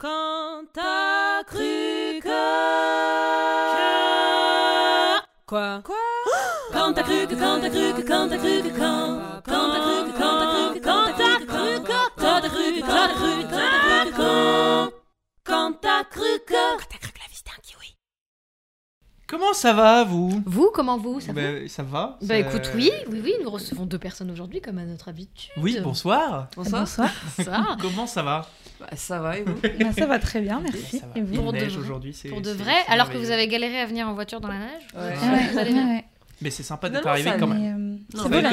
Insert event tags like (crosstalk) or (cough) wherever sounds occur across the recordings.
Quand t'as cru que... Quoi Quoi Quand t'as cru que, quand t'as cru que, quand t'as cru que, quand... Quand t'as cru que, quand t'as cru que, quand t'as cru que, quand t'as cru que, quand t'as cru que, quand t'as cru que, quand... Comment ça va, vous Vous, comment vous Ça va Ben, Ça va Bah ça- écoute, oui, oui, oui, nous recevons deux personnes aujourd'hui comme à notre habitude. Oui, bonsoir. Bonsoir. Bonsoir. (laughs) Comment ça va Bah, ça va et vous (laughs) Bah, ça va très bien, merci. Ça va. Et vous Il Pour de neige vrai. aujourd'hui, c'est Pour de vrai, alors que vous avez galéré à venir en voiture dans la neige, Ouais. vous Ouais, allez bien. ouais, ouais. Mais c'est sympa d'être arrivé ça quand Mais, même. C'est beau la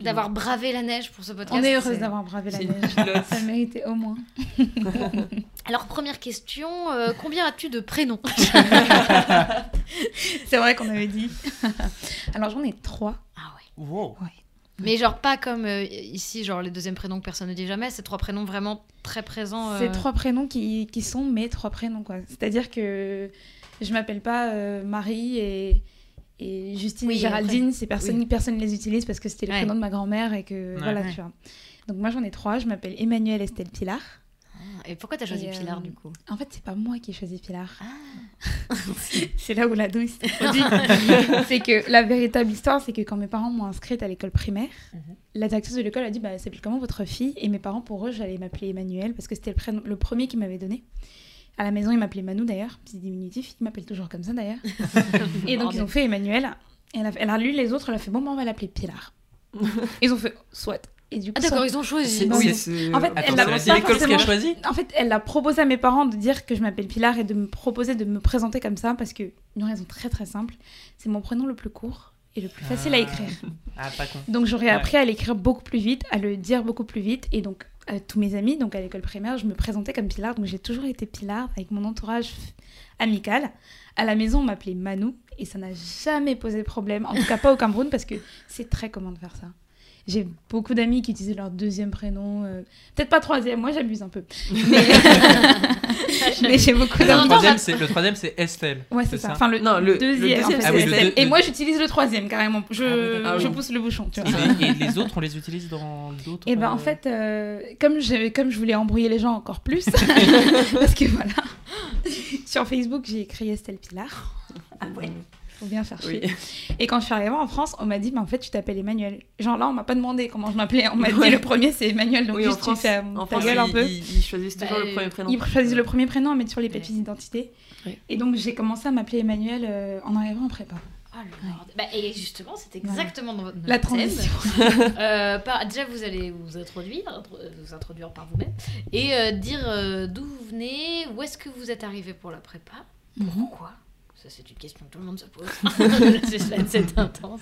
d'avoir bravé la neige pour ce podcast. On est heureuse d'avoir bravé la neige. Ça le méritait au moins. (laughs) Alors première question, euh, combien as-tu de prénoms? C'est vrai qu'on avait dit. Alors j'en ai trois. Ah ouais. Wow. Mais genre pas comme euh, ici, genre les deuxièmes prénoms que personne ne dit jamais, c'est trois prénoms vraiment très présents. euh, C'est trois prénoms qui, qui sont mes trois prénoms. quoi. C'est-à-dire que je m'appelle pas euh, Marie et, et Justine Oui, et Géraldine. C'est personne, personne les utilise parce que c'était le Ouais. prénom de ma grand-mère et que voilà, Ouais. tu vois. Donc moi j'en ai trois. Je m'appelle Emmanuel Estelle Pilar. Ah, Et pourquoi t'as choisi Et, euh, Pilar du coup? En fait, c'est pas moi qui ai choisi Pilar. Ah. (laughs) c'est là où la douille s'est (laughs) produite. c'est que la véritable histoire, c'est que quand mes parents m'ont inscrite à l'école primaire, Mhm. la directrice de l'école a dit bah, elle s'appelle comment votre fille? Et mes parents, pour eux, j'allais m'appeler Emmanuel parce que c'était le, prénom- le premier qu'ils m'avaient donné. À la maison, ils m'appelaient Manu d'ailleurs, petit diminutif. Ils m'appellent toujours comme ça d'ailleurs. (laughs) Et donc, ils ont fait Emmanuel. Et elle a, elle a lu les autres, elle a fait bon, bah, on va l'appeler Pilar. (laughs) ils ont fait soit. Et du coup, Ah d'accord, soit- ils ont choisi. Bon, oui. En fait, Attends, Elle l'a c'est qui a choisi? En fait, elle a proposé à mes parents de dire que je m'appelle Pilar et de me proposer de me présenter comme ça parce que une raison très très simple, c'est mon prénom le plus court et le plus facile à Ah. écrire. Ah, pas con. Donc j'aurais Ouais. appris à l'écrire beaucoup plus vite, à le dire beaucoup plus vite et donc à tous mes amis, donc à l'école primaire, je me présentais comme Pilar, donc j'ai toujours été Pilar avec mon entourage amical. À la maison, on m'appelait Manu et ça n'a jamais posé problème, en tout cas pas au Cameroun parce que c'est très commun de faire ça. J'ai beaucoup d'amis qui utilisaient leur deuxième prénom, euh, peut-être pas troisième, moi j'abuse un peu. (laughs) Mais, (laughs) mais j'ai beaucoup Le d'amis. troisième, c'est- le troisième, c'est Estelle. Ouais, c'est ça. ça Enfin, le, Non, le- le deuxième. deuxième, en fait, Ah oui, le Et moi, j'utilise le troisième carrément. Je, Ah oui, je pousse le bouchon. Tu vois. Et les, et les autres, on les utilise dans d'autres. Et ben en euh, fait, euh, comme, je, comme je voulais embrouiller les gens encore plus, (laughs) parce que voilà, sur Facebook j'ai écrit Estelle Pilar. Ah ouais. Faut bien faire Oui. chier. Et quand je suis arrivée en France, on m'a dit, mais en fait, tu t'appelles Emmanuel. Genre là, on m'a pas demandé comment je m'appelais. On m'a Ouais. dit le premier c'est Emmanuel, donc Oui, en juste tu fais en ta France, un peu. ils- ils choisissent toujours Bah, le premier prénom. Ils choisissent le premier prénom à mettre sur les papiers d'identité. Ouais. Et donc j'ai commencé à m'appeler Emmanuel euh, en arrivant en prépa. Oh, le. Bah, et justement, c'est exactement dans votre La thème. transition. (laughs) Euh, par- déjà, vous allez vous introduire, intro- euh, vous introduire par vous-même, et euh, dire euh, d'où vous venez, où est-ce que vous êtes arrivé pour la prépa, Mhm. pourquoi. Ça, c'est une question que tout le monde se pose. Le suspense est intense.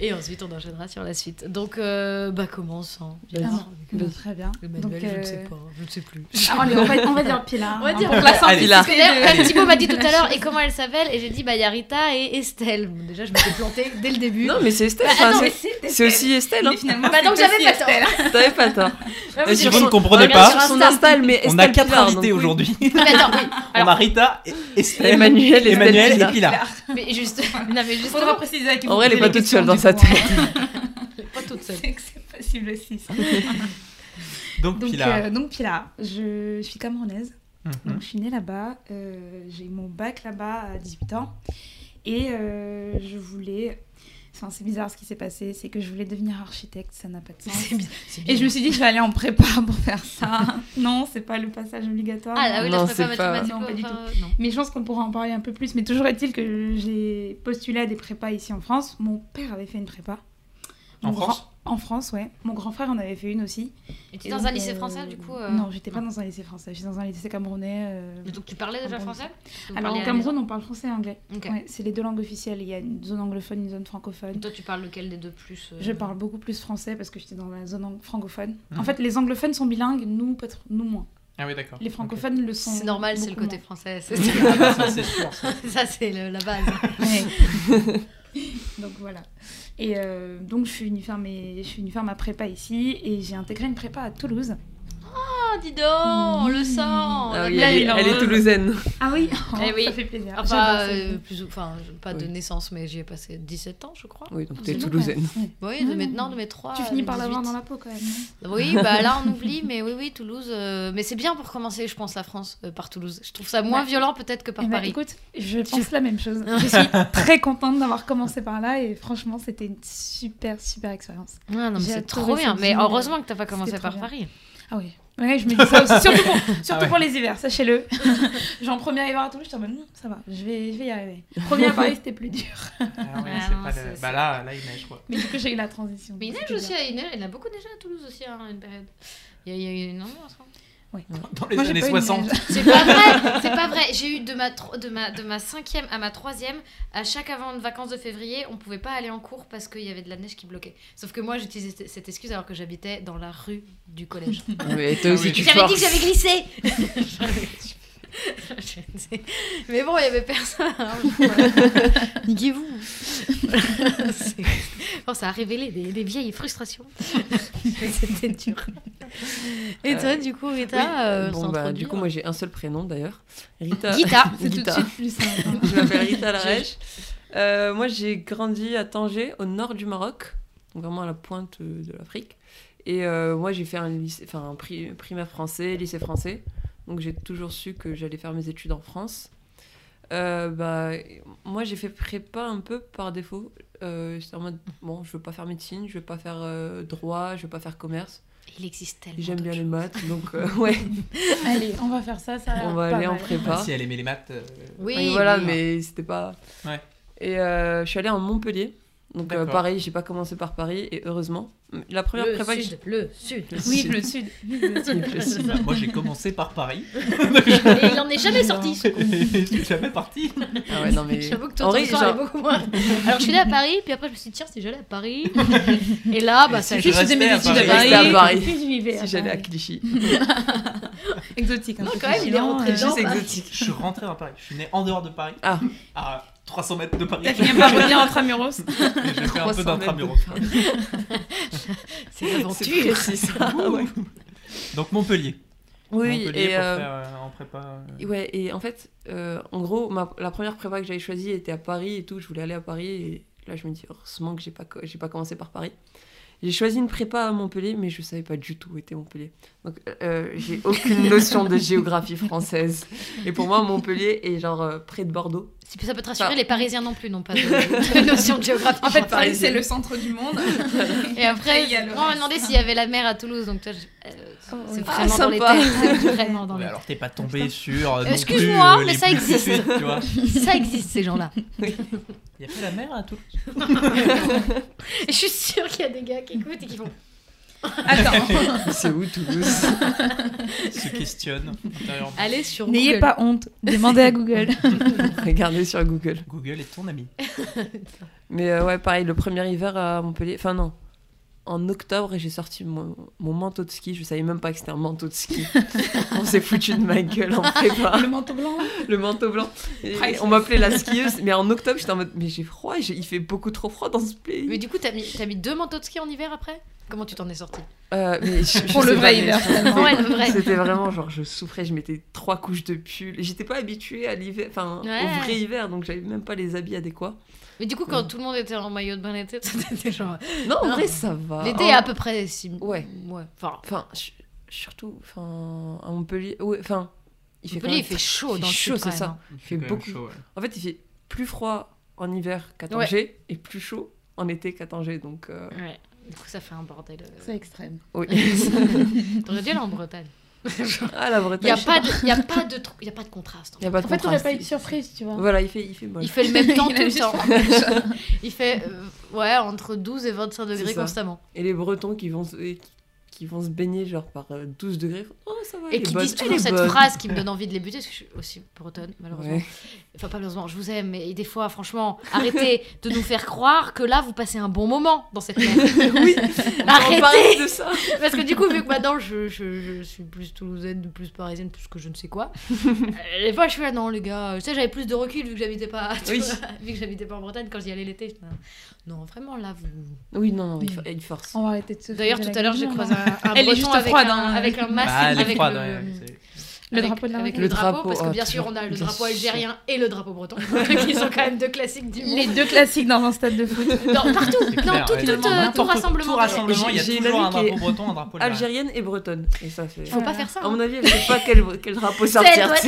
Et ensuite, on enchaînera sur la suite. Donc, euh, bah, commençons. Ah, bon, très bien. Emmanuel, Donc, je ne euh, sais pas, je ne sais plus. Ah, on, va, on va dire (laughs) Pilar. On va hein, dire pour Pilar. la D'ailleurs, Thibaut m'a dit tout à la l'heure, et comment elle s'appelle? Et j'ai dit, bah, il y a Rita et Estelle. Bon, déjà, je m'étais plantée dès le début. Non, mais c'est Estelle. Bah, enfin, c'est- aussi Estelle. hein. Finalement, Bah, donc c'est j'avais pas tort. Estelle. (laughs) T'avais pas tort. Ah, Et si vous ne je- comprenez pas, Son mais on a quatre Pilar, invités aujourd'hui. On a Rita, et Estelle, Emmanuel, Estelle Pilar. et Pilar. mais juste, (laughs) non, mais juste, Faudra préciser qui En vrai, elle est pas toute seule dans sa coup, (laughs) hein. pas toute seule. C'est que c'est possible aussi. ça. (laughs) Donc, Donc, Pilar. euh, donc Pilar, je suis camerounaise. Mhm. Donc, je suis née là-bas. euh, j'ai eu mon bac là-bas à 18 ans. Et euh, je voulais. Enfin, c'est bizarre ce qui s'est passé. C'est que je voulais devenir architecte. Ça n'a pas de sens. C'est bien. c'est Et je me suis dit que je vais aller en prépa (laughs) pour faire ça. (laughs) non, c'est pas le passage obligatoire. Ah, ah oui, Non, la prépa c'est pas- mathématique. Non, pas du enfin, non. Mais je pense qu'on pourra en parler un peu plus. Mais toujours est-il que j'ai postulé à des prépas ici en France. Mon père avait fait une prépa. En France grand- En France, ouais. Mon grand frère en avait fait une aussi. Et tu Et es dans donc, un lycée euh, français, du coup euh, Non, j'étais pas dans un lycée français. J'étais dans un lycée camerounais. euh, Mais Donc tu parlais déjà Ah français Alors au Cameroun, on parle français et anglais. Ok. Ouais, c'est les deux langues officielles. Il y a une zone anglophone, une zone francophone. Toi, tu parles lequel des deux plus euh, Je parle beaucoup plus français parce que j'étais dans la zone ang- francophone. En Mhm. fait, les anglophones sont bilingues, nous, peut-être nous moins. Ah oui, d'accord. Les francophones le sont. C'est normal, c'est le côté moins. français. C'est Ah bah, ça, c'est sûr. ça. (laughs) ça, c'est le- la base. (laughs) Donc voilà. Et euh, donc je suis venue faire mes, ma prépa ici et j'ai intégré une prépa à Toulouse. Ah, dis donc, on le sent. On Ah oui, elle, est, elle est toulousaine. Ah oui, Eh oui. ça fait plaisir. Enfin, euh, plus enfin, pas de Oui. naissance, mais j'y ai passé 17 ans, je crois. Oui, donc t'es toulousaine. Oui, de maintenant, de mes 3 Tu finis par l'avoir dans la peau quand même. Oui, bah là on (laughs) oublie, mais oui, oui, Toulouse. euh, mais c'est bien pour commencer, je pense, la France euh, par Toulouse. Je trouve ça moins Ouais. violent peut-être que par Eh ben, Paris. écoute, je pense la même chose. (laughs) Je suis très contente d'avoir commencé par là et franchement, c'était une super, super expérience. Ah, non, mais c'est trop bien. Mais heureusement que t'as pas commencé par. Paris. Ah oui. Ouais, je me dis ça aussi, (laughs) surtout pour, surtout Ah ouais. pour les hivers, sachez-le. (laughs) Genre, premier hiver à Toulouse, j'étais en mode, Hum, ça va, je vais, je vais y arriver. Premier à Paris, c'était plus dur. Ah ouais, (laughs) Ah c'est non, pas c'est- le- Bah là, là, il neige quoi. Mais du coup, j'ai eu la transition. Mais il neige aussi, il neige, il y en a beaucoup neigé à Toulouse aussi hein, à une période. Il y a, il y a eu une ambiance. Hein. Dans les Moi, années pas eu de 60. neige. C'est pas vrai, (laughs) c'est pas vrai. J'ai eu de ma, tro- de, ma, de ma cinquième à ma troisième, à chaque avant de vacances de février, on pouvait pas aller en cours parce qu'il y avait de la neige qui bloquait. Sauf que moi, j'utilisais cette- cette excuse alors que j'habitais dans la rue du collège. Mais toi aussi, oui. tu J'avais dit que j'avais glissé (laughs) (laughs) Mais bon, il y avait personne. hein. (laughs) Niquez-vous Oh, (laughs) Ça a révélé des, des vieilles frustrations. C'était dur. Et toi, du coup, Rita, Oui, euh, bon, bah, du coup, moi j'ai un seul prénom d'ailleurs. Rita. Guita. C'est tout de suite plus simple. Je m'appelle Rita Larèche. Euh, moi, j'ai grandi à Tanger, au nord du Maroc, donc vraiment à la pointe euh, de l'Afrique. Et euh, moi, j'ai fait un, lycée, enfin, un pri- primaire français, lycée français. Donc, j'ai toujours su que j'allais faire mes études en France. Euh, bah, moi, j'ai fait prépa un peu par défaut. Euh, C'était en mode, bon, je veux pas faire médecine, je veux pas faire euh, droit, je veux pas faire commerce. Il existe tellement. J'aime bien les maths, donc (laughs) euh, ouais, (laughs) Allez, on va faire ça, ça on va aller en mal. prépa. Si elle aimait les maths. euh. Oui, Et voilà, oui. mais c'était pas. Ouais. Et euh, je suis allée en Montpellier. Donc euh, pareil, j'ai pas commencé par Paris et heureusement. La première le prépa que sud, le sud. Vive le sud. Vive (laughs) le sud. Le sud. bah, moi, j'ai commencé par Paris. (laughs) Et il en est jamais sorti. Je suis jamais parti. Ah ouais, (laughs) non mais. J'avoue que ton histoire genre- est beaucoup moins. Alors je suis allée à Paris, puis après je me suis dit tiens si j'allais à Paris. Et là bah Et ça si Je faisais mes à études à Paris. À Paris. Si à j'allais à. Clichy. Exotique. un Non, quand même, il est rentré euh, Paris. exotique. Je suis rentré dans Paris. Je suis né en dehors de Paris. Ah. À 300 mètres de Paris. T'as fini par revenir en Tramuros. Et J'ai fait un 300 peu d'intramuros. (laughs) C'est C'est l'aventure. précis ça. ouais. Donc Montpellier. Oui, Montpellier et. pour euh, faire euh, en prépa. euh, Ouais, et en fait, euh, en gros, ma, la première prépa que j'avais choisie était à Paris et tout. Je voulais aller à Paris et là, je me dis, heureusement que j'ai pas, j'ai pas commencé par Paris. J'ai choisi une prépa à Montpellier, mais je savais pas du tout où était Montpellier. Donc, euh, j'ai aucune (laughs) notion de géographie française. Et pour moi, Montpellier est genre euh, près de Bordeaux. Si ça peut te rassurer, Enfin- les Parisiens non plus n'ont pas de, (laughs) de notion de géographie. En fait, Paris, c'est le centre du monde. Et après, il y a le on m'a demandé s'il y avait la mer à Toulouse, donc toi, je- euh, Oh, c'est oui. Ah, vraiment dans les terres. C'est vraiment dans Ouais, les alors t'es pas tombé sur. euh, non Excuse-moi, plus, euh, mais ça existe. suites, tu vois. (laughs) Ça existe ces gens-là. Il y a pas la mer à. Et je suis sûre qu'il y a des gars qui écoutent et qui font. (laughs) Attends, C'est où Toulouse (laughs) Se questionne intérieurement. Allez sur n'ayez pas honte. Demandez à Google. (laughs) Regardez sur Google. Google est ton ami. Mais euh, ouais, pareil, le premier hiver à Montpellier. Enfin, non. En octobre, j'ai sorti mon, mon manteau de ski. Je savais même pas que c'était un manteau de ski. (laughs) on s'est foutu de ma gueule en prépa. Le manteau blanc, Le manteau blanc. Et on m'appelait la skieuse. Mais en octobre, j'étais en mode, mais j'ai froid. Il fait beaucoup trop froid dans ce pays. Mais du coup, t'as mis, mis deux manteaux de ski en hiver après? Comment tu t'en es sorti? Euh, mais je- je (laughs) Pour le vrai hiver, c'était- vraiment genre, je souffrais. Je mettais trois couches de pull. J'étais pas habituée à l'hiver, enfin, Ouais. au vrai hiver. Donc, j'avais même pas les habits adéquats. Mais du coup, quand tout le monde était en maillot de bain l'été, (laughs) c'était genre. Non, en Non. vrai, ça va. L'été En- est à peu près. Si... Ouais. Ouais. Enfin, Enfin, surtout, enfin, à Montpellier, ouais, enfin, il fait Montpellier, il même fait chaud il dans fait le chaud, c'est ça. hein. Il fait beaucoup. chaud, ouais. En fait, il fait plus froid en hiver qu'à Ouais. Tanger et plus chaud en été qu'à Tanger, donc euh, Ouais. Du coup, ça fait un bordel. euh. C'est extrême. oui. (laughs) T'aurais dû aller en (laughs) Bretagne. (laughs) ah la Il Bretagne. n'y a, pas de- y a, pas de tr- y a pas de contraste. Il y a pas de En fait, t'aurais contraste. pas eu de surprise, tu vois. Voilà, il fait, il fait moche. Il fait le même (laughs) temps Il tout le temps. fait (laughs) Il fait euh, ouais, entre 12 et 25 degrés constamment. Et les Bretons qui vont qui vont se baigner genre par euh, 12 degrés, font, oh ça va. Et qui disent toujours cette bonne. phrase qui me (laughs) donne envie de les buter, parce que je suis aussi bretonne, malheureusement. Ouais. Enfin, pas malheureusement, je vous aime, mais des fois, franchement, arrêtez de nous faire croire que là, vous passez un bon moment dans cette mer. (laughs) oui. Arrêtez de ça. (laughs) Parce que du coup, vu que maintenant je, je, je suis plus toulousaine, plus parisienne, plus que je ne sais quoi, euh, des fois je suis là, non les gars, tu sais, j'avais plus de recul vu que j'habitais pas, tu Oui. vois, vu que j'habitais pas en Bretagne quand j'y allais l'été. Non, vraiment là, vous. Oui, non, non, il, il force. On va arrêter de se D'ailleurs, tout à l'heure, j'ai croisé hein. un, un Elle est juste avec, froide, un, hein. avec un masque, Ah, elle est avec froide, le- ouais, Le Avec- drapeau de la avec Roumanie. le Le drapeau, drapeau, parce que oh, bien sûr, on a le drapeau algérien et le drapeau breton, (laughs) qui sont quand même deux classiques du Les deux classiques dans un stade de foot. (laughs) Non, partout, clair, tout, ouais. tout, euh, tout rassemblement. Tout rassemblement, il y a toujours un drapeau breton, un drapeau algérien. Algérienne et bretonne. Et ça fait. Faut pas faire ça. À mon hein. avis, elle sait pas quel, quel drapeau sortir. (laughs)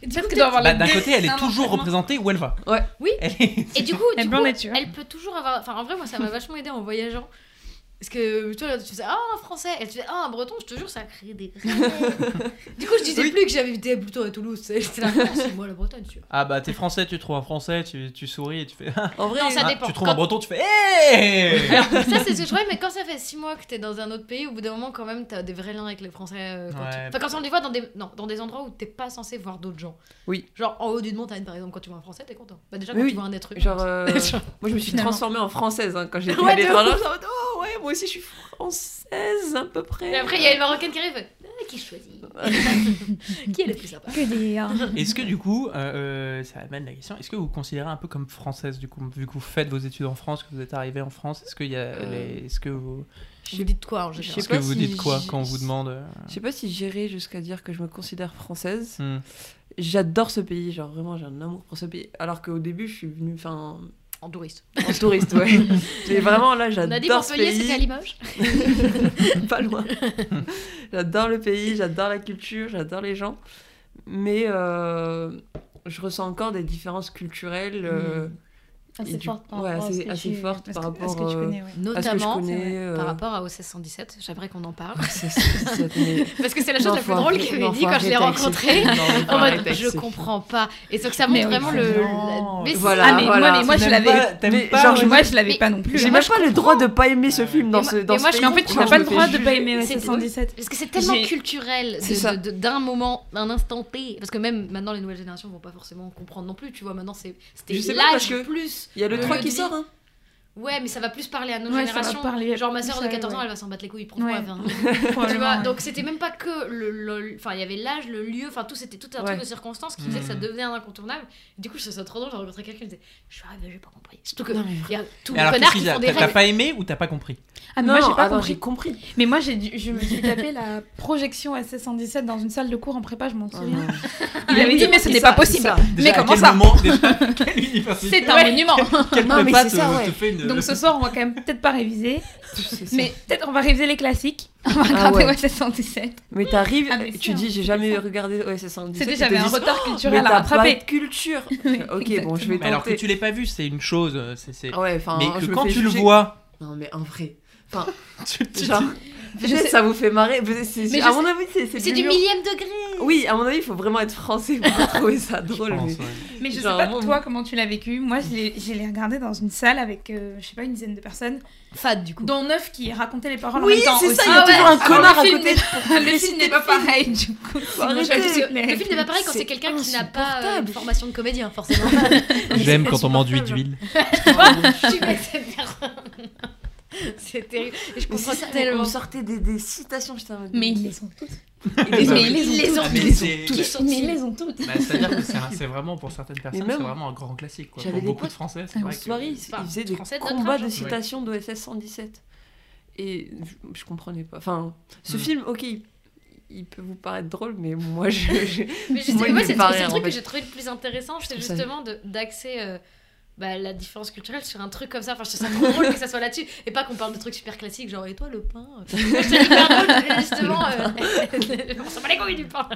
Peut-être que doit avoir Bah, D'un côté, elle est toujours représentée où elle va. Ouais. Oui. Elle est- Et du coup, Elle du coup, elle peut toujours avoir. Enfin, en vrai, moi, ça m'a vachement aidé en voyageant. Parce que tu vois, là, tu faisais Ah, un français. Et tu fais Ah, un breton, je te jure, ça a créé des. du coup, je disais Oui. plus que j'avais été plutôt à Toulouse. là, non, c'est moi la Bretagne, tu vois. Ah bah t'es français, tu trouves un français, tu, tu souris et tu fais. Ah, En vrai, Non, ça ah, dépend. Tu trouves Quand- un breton, tu fais. Hey Alors, ça, c'est ce que je trouvais, mais quand ça fait 6 mois que t'es dans un autre pays, au bout d'un moment, quand même, t'as des vrais liens avec les Français. euh, quand Ouais. tu- Enfin, quand on les voit dans des, non, dans des endroits où t'es pas censé voir d'autres gens. Oui. Genre en haut d'une montagne, par exemple, quand tu vois un Français, t'es content. Bah, déjà, quand Oui, tu oui. vois un être humain. Genre, euh, Genre- moi je me suis transformée en française hein, quand j'étais Ouais, à l'étranger. Oh ouais, moi aussi je suis française à peu près. Et après, il y a une Marocaine qui arrive. et fait, Ah, qui choisit (laughs) Qui est le plus sympa Que dire Est-ce que du coup, euh, euh, ça amène la question, est-ce que vous vous considérez un peu comme française du coup, vu que vous faites vos études en France, que vous êtes arrivé en France, est-ce qu'il y a Euh, les- est-ce que vous, Vous dites quoi en Je sais général est-ce que vous si dites quoi quand on vous demande euh, Je sais pas si j'irai jusqu'à dire que je me considère française. hmm. J'adore ce pays, genre vraiment j'ai un amour pour ce pays. Alors qu'au début je suis venue enfin, En touriste. en touriste, ouais. (laughs) Mais vraiment là On a dit j'adore Montpellier, c'était à. Limoges (laughs) pas loin. (laughs) j'adore le pays, j'adore la culture, j'adore les gens. Mais euh, je ressens encore des différences culturelles. euh, Et Assez du- forte par ouais, rapport à assez- ce que assez tu- forte à ce par que- à ce que rapport, tu euh, connais, ouais. Notamment connais, euh, par rapport à OCS 117. J'aimerais qu'on en parle. (laughs) (laughs) Parce que c'est la chose Non, la plus drôle arrêter- qu'il avait dit quand je l'ai rencontré. (laughs) Non, En mode, je comprends pas. Et sauf que ça montre vraiment le. Mais Voilà. Ah, mais moi, voilà. mais moi je l'avais. genre. Moi je l'avais pas non plus. J'ai même pas le droit de pas aimer ce film dans ce moi- dans mais moi, en fait, tu n'as pas le droit de pas aimer C'est- OSS 117. Parce que c'est tellement culturel d'un moment, d'un instant T. Parce que même maintenant, les nouvelles générations vont pas forcément comprendre non plus. Tu vois, maintenant, c'était l'âge plus. Il y a le Le 3 lieu qui sort, hein. Ouais, mais ça va plus parler à nos Ouais, générations. parler Genre, ma soeur de plus à 14 ans, ouais. elle va s'en battre les couilles pour Ouais. moi. enfin, (laughs) tu vois, donc c'était même pas que le. Enfin, il y avait l'âge, le lieu, enfin, tout, c'était tout un truc de circonstances qui faisait que ça Mhm. devenait un incontournable. Et du coup, je ça trop drôle. J'ai rencontré quelqu'un qui me disait Je suis arrivée, j'ai pas compris. Surtout que Non, mais- il y a tous Mais les alors, connards qu'est-ce qui qu'il y a font des T'as pas aimé ou t'as pas compris? Ah, mais moi j'ai pas compris. j'ai compris. Mais moi j'ai dû- je me suis tapé la projection SS 117 dans une salle de cours en prépa, je m'en souviens. non. Il avait dit mais ce n'est pas possible. à comment quel ça (laughs) C'est un monument. Quelle Non, mais prépa c'est te, ça, ouais. te fait une... Donc ce soir on va quand même peut-être pas réviser, (laughs) mais peut-être on va réviser les classiques. (laughs) On va Ah regarder ouais. OSS 117. Mais t'arrives, Ah, tu dis j'ai jamais regardé OSS 117. C'était tu j'avais un dis, retard culturel à pas rattraper. de culture. (laughs) Ok, bon, je vais Mais alors que tu l'aies pas vu, c'est une chose. euh, c'est c'est- Ouais, enfin, Mais que quand tu le vois, Non, mais en vrai. Enfin, tu te genre, peut-être ça vous fait marrer. mais c'est- Mais à mon avis, c'est c'est C'est du millième degré. Oui, à mon avis, il faut vraiment être français pour (laughs) trouver ça Je drôle. pense, mais- ouais. Mais je sais Genre, pas moi, toi comment tu l'as vécu. Moi je l'ai regardé dans une salle avec euh, je sais pas une dizaine de personnes, Fade du coup. dont neuf qui racontaient les paroles en Oui, même temps. c'est aussi. ça, il y a Ah ouais. toujours un connard le à film côté. n'est- Le film n'est pas pareil du coup. le film n'est pas pareil quand C'est c'est quelqu'un qui n'a pas euh, une formation de comédien, forcément. J'aime C'est quand on m'enduit d'huile. (laughs) Tu mets cette personne. (laughs) C'est terrible. Et je comprends ça, tellement. on sortait des, des citations, j'étais en mode- Mais ils les ont toutes. Mais ils les ont les toutes. ont mais ils les ont toutes. Bah, C'est-à-dire que c'est (laughs) vraiment pour certaines personnes, c'est vraiment un grand classique. Quoi. j'avais Pour des beaucoup de Français, c'est vrai soirée, ils faisaient des combats de hein. citations d'OSS 117. Et je, je comprenais pas. Enfin, ce Hmm. film, ok, il, il peut vous paraître drôle, mais moi, je. je- Mais je Moi, c'est le en truc que j'ai trouvé le plus intéressant, c'est justement d'axer euh, bah, la différence culturelle sur un truc comme ça. Enfin, je trouve ça trop (laughs) drôle que ça soit là-dessus et pas qu'on parle de trucs super classiques, genre et toi le pain? C'est hyper drôle, justement. euh, (laughs) on s'en bat les couilles du pain.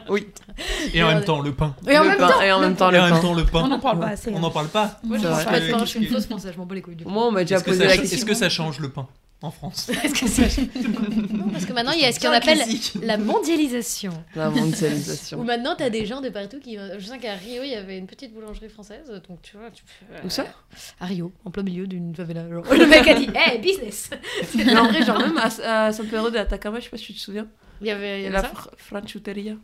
Et en même temps, le pain. Et en le même pain, temps, et en même temps, Et le pain. temps, le pain. On n'en parle pas assez. On hein. n'en parle pas. moi je vrai. pas de pain, je Est-ce suis une fausse française, je m'en bats les couilles du pain. Moi, on m'a déjà Est-ce posé la est-ce question. que ça change le pain? En France (laughs) Est-ce que ça- Non, parce que maintenant il y a ce qu'on appelle la mondialisation. La mondialisation. maintenant t'as des gens de partout qui. Je sais qu'à Rio il y avait une petite boulangerie française, donc tu vois, tu peux. euh, Où ça? À Rio, en plein milieu d'une favela. genre. Le mec a dit Hey, business (laughs) Mais en vrai, genre, même à, à San Pedro de Atacama, je sais pas si tu te souviens, Il y avait, il y et avait la ça? fr- Franchuteria.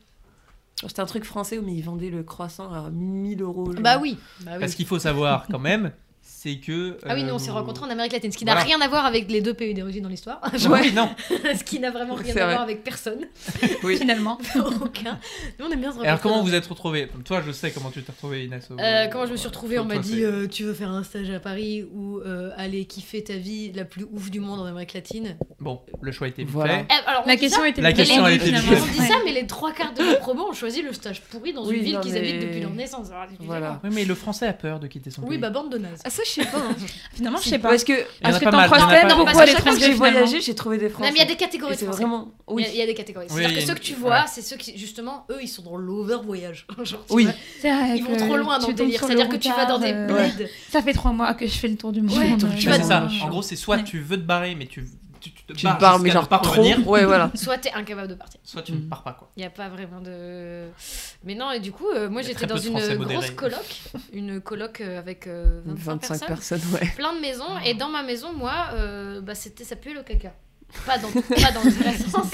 C'était un truc français, mais ils vendaient le croissant à 1000 euros. genre. Bah oui. Bah oui. Parce qu'il faut savoir quand même, c'est que. Ah oui, nous on euh, s'est rencontrés en Amérique latine, ce qui n'a voilà. rien à voir avec les deux pays d'origine dans l'histoire. Ouais, non. (laughs) ce qui n'a vraiment rien à vrai. voir avec personne. (laughs) Oui. Finalement. (laughs) Aucun. Nous on aime bien se Et alors, rencontrer comment vous êtes retrouvés? Toi, je sais comment tu t'es retrouvée, Inès. au- Euh, comment je me suis retrouvée, on m'a dit euh, tu veux faire un stage à Paris ou euh, aller kiffer ta vie la plus ouf du monde en Amérique latine? Bon, le choix était Voilà. fait. Eh, alors, La question ça, était La mais question, elle était On dit ça, mais les trois quarts de nos promos ont choisi le stage pourri dans Oui, une ville qu'ils habitent depuis leur naissance. Voilà. Oui, mais le français a peur de quitter son Oui, pays. bah bande de nazes. Ça, je sais pas. hein. (laughs) Finalement, je sais pas. Parce que Parce que t'en à que chaque fois l'étranger. j'ai voyagé, j'ai trouvé des Non, Français. mais il y a des catégories c'est Français. vraiment. Il Oui. y a- il y a des catégories. C'est-à-dire que ceux que tu vois, c'est ceux qui, justement, eux, ils sont dans l'over voyage. (laughs) Genre, tu Oui. Ils vont trop loin dans tu le délire. C'est-à-dire que tu vas dans des euh, bleds. Ça fait trois mois que je fais le tour du monde. Euh, tu Bah, vas c'est ça. En gros, c'est soit tu veux te barrer, mais tu, tu, tu te Tu barres, mais genre pas trop. revenir, Ouais, voilà. Soit t'es incapable de partir. soit tu ne Mm. pars pas, quoi. Il n'y a pas vraiment de. Mais non, et du coup, euh, moi j'étais dans une grosse coloc, une coloc euh, avec euh, 25, 25 personnes, personnes, ouais. plein de maisons, et dans ma maison, moi, euh, bah, c'était ça puait le caca. Pas dans, pas dans le vrai sens.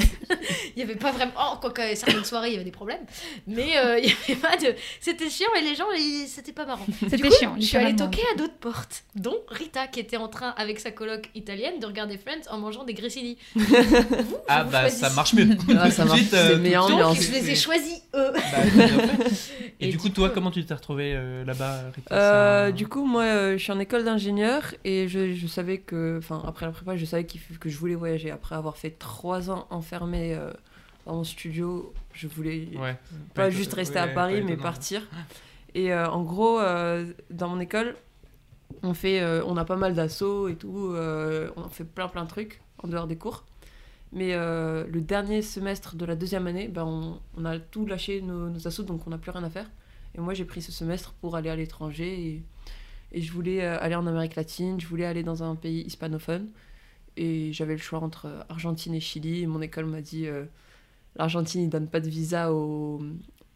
il y avait pas vraiment. Oh, quoique à certaines soirées, il y avait des problèmes. Mais euh, il y avait pas de. C'était chiant et les gens, ils- c'était pas marrant. C'était Du coup, chiant. Je suis allée toquer à d'autres portes, dont Rita, qui était en train, avec sa coloc italienne, de regarder Friends en mangeant des grissini. Ah vous bah ça marche mieux. Ah, ça marche, euh, Donc, je les ai choisis, eux. Bah. (laughs) Et, Et du coup, toi, comment tu t'es retrouvé euh, là-bas, Rita Euh, du coup, moi, euh, je suis en école d'ingénieur et je, je savais que, enfin, après la prépa, je savais que je voulais voyager. Après avoir fait trois ans enfermé euh, dans mon studio, je voulais Ouais. pas juste rester Ouais, à Paris, mais partir. Et euh, en gros, euh, dans mon école, on fait, on a pas mal d'assauts et tout. on fait plein plein de trucs en dehors des cours. Mais le dernier semestre de la deuxième année, ben, on, on a tout lâché nos, nos assos, donc on n'a plus rien à faire. Et moi, j'ai pris ce semestre pour aller à l'étranger. Et, et je voulais aller en Amérique latine, je voulais aller dans un pays hispanophone. Et j'avais le choix entre euh, Argentine et Chili. Et mon école m'a dit euh, l'Argentine, ils donnent pas de visa aux,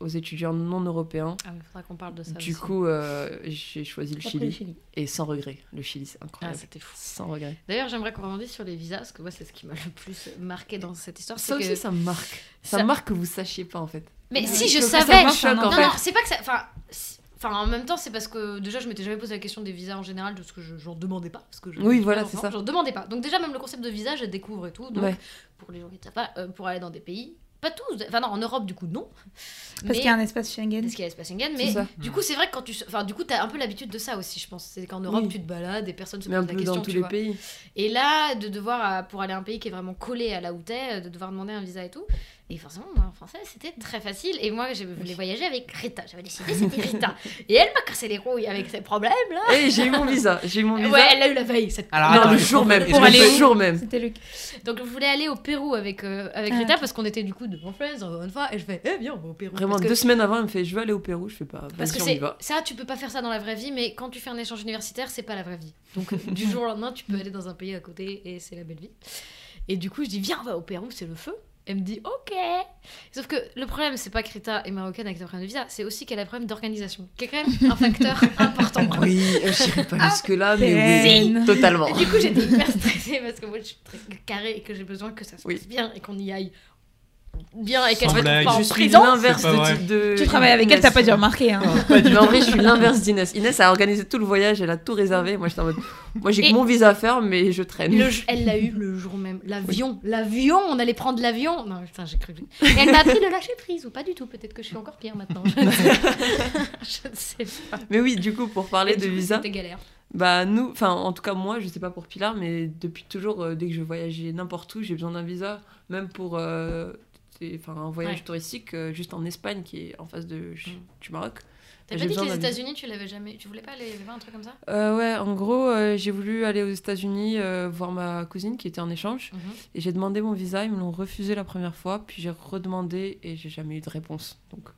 aux étudiants non européens. Ah, il faudra qu'on parle de ça. Du aussi. coup, euh, j'ai choisi le Chili. le Chili. Et sans regret. Le Chili, c'est Ah, incroyable. c'était fou. sans regret. D'ailleurs, j'aimerais qu'on rebondisse sur les visas, parce que moi, c'est ce qui m'a le plus marqué dans cette histoire. Ça aussi, que... ça me marque. Ça, marque que vous sachiez pas, en fait. Mais Ouais, si, je savais. choque, non, en non, fait. non, c'est pas que ça. Enfin, si- Enfin, en même temps, c'est parce que déjà, je m'étais jamais posé la question des visas en général, parce que je j'en demandais pas. Parce que je, Oui, voilà, c'est ça. J'en demandais pas. Donc, déjà, même le concept de visa, je découvre et tout. Donc, Ouais. pour les gens qui ne savent pas, euh, pour aller dans des pays, pas tous, enfin, non, en Europe, du coup, non. Parce qu'il y a un espace Schengen. Parce qu'il y a l'espace Schengen, C'est mais du coup, c'est vrai que quand tu. Enfin, du coup, t'as un peu l'habitude de ça aussi, je pense. C'est qu'en Europe, Oui. tu te balades, des personnes se Mais un posent la question. dans tous les vois. pays. Et là, de devoir, euh, pour aller à un pays qui est vraiment collé à là où t'es, euh, de devoir demander un visa et tout. Et forcément, moi, en français, c'était très facile. Et moi, je voulais voyager avec Rita. J'avais décidé, c'était Rita. Et elle m'a cassé les rouilles avec ses problèmes, là. Et j'ai eu mon visa. J'ai eu mon visa. Ouais, elle l'a eu la veille. Cette... Alors, non, attends, le jour même. Pour aller le jour même. C'était le. Donc, je voulais aller au Pérou avec, euh, avec Ah, Rita parce qu'on était du coup devant Friends, encore une fois. Et je fais, eh bien, on va au Pérou. Vraiment, Parce que- deux semaines avant, elle me fait Je veux aller au Pérou. Je fais pas. Parce que c'est ça, tu peux pas faire ça dans la vraie vie, mais quand tu fais un échange universitaire, c'est pas la vraie vie. Donc du jour au lendemain, tu peux aller dans un pays à côté et c'est la belle vie. Et du coup, je dis viens, on va au Pérou, c'est le feu. Elle me dit ok. Sauf que le problème, c'est pas que Rita est marocaine avec un problème de visa, c'est aussi qu'elle a un problème d'organisation, qui est quand même un facteur (laughs) important. Oui, euh, je pas jusque-là, mais oui, totalement. Et du coup, j'étais hyper stressée parce que moi, je suis très carrée et que j'ai besoin que ça se Oui. passe bien et qu'on y aille bien et qu'elle Sans soit blague. pas en Je suis prison. l'inverse C'est pas vrai. de, de. Tu travailles avec elle, t'as pas dû remarquer. Hein. Mais en vrai, je suis l'inverse d'Inès. Inès a organisé tout le voyage, elle a tout réservé. Moi, j'étais en mode. Moi, j'ai que mon visa à faire, mais je traîne. Le elle l'a eu le jour même. L'avion, l'avion, on allait prendre l'avion. Non, putain, j'ai cru. Et elle m'a appris de lâcher prise, ou pas du tout. Peut-être que je suis encore pire maintenant. Je ne sais, (laughs) Je ne sais pas. Mais oui, du coup, pour parler Et de coup, visa, C'était galère. bah nous, enfin, en tout cas, moi, je sais pas pour Pilar, mais depuis toujours, euh, dès que je voyageais n'importe où, j'ai besoin d'un visa, même pour. euh, Enfin, un voyage Ouais. touristique, euh, juste en Espagne, qui est en face de, Mm. du Maroc. T'as pas dit que les. États-Unis, tu l'avais jamais. Tu voulais pas aller. Pas un truc comme ça? Euh, ouais, en gros, euh, j'ai voulu aller aux États-Unis euh, voir ma cousine qui était en échange. Mhm. Et j'ai demandé mon visa, ils me l'ont refusé la première fois, puis j'ai redemandé et j'ai jamais eu de réponse. Donc,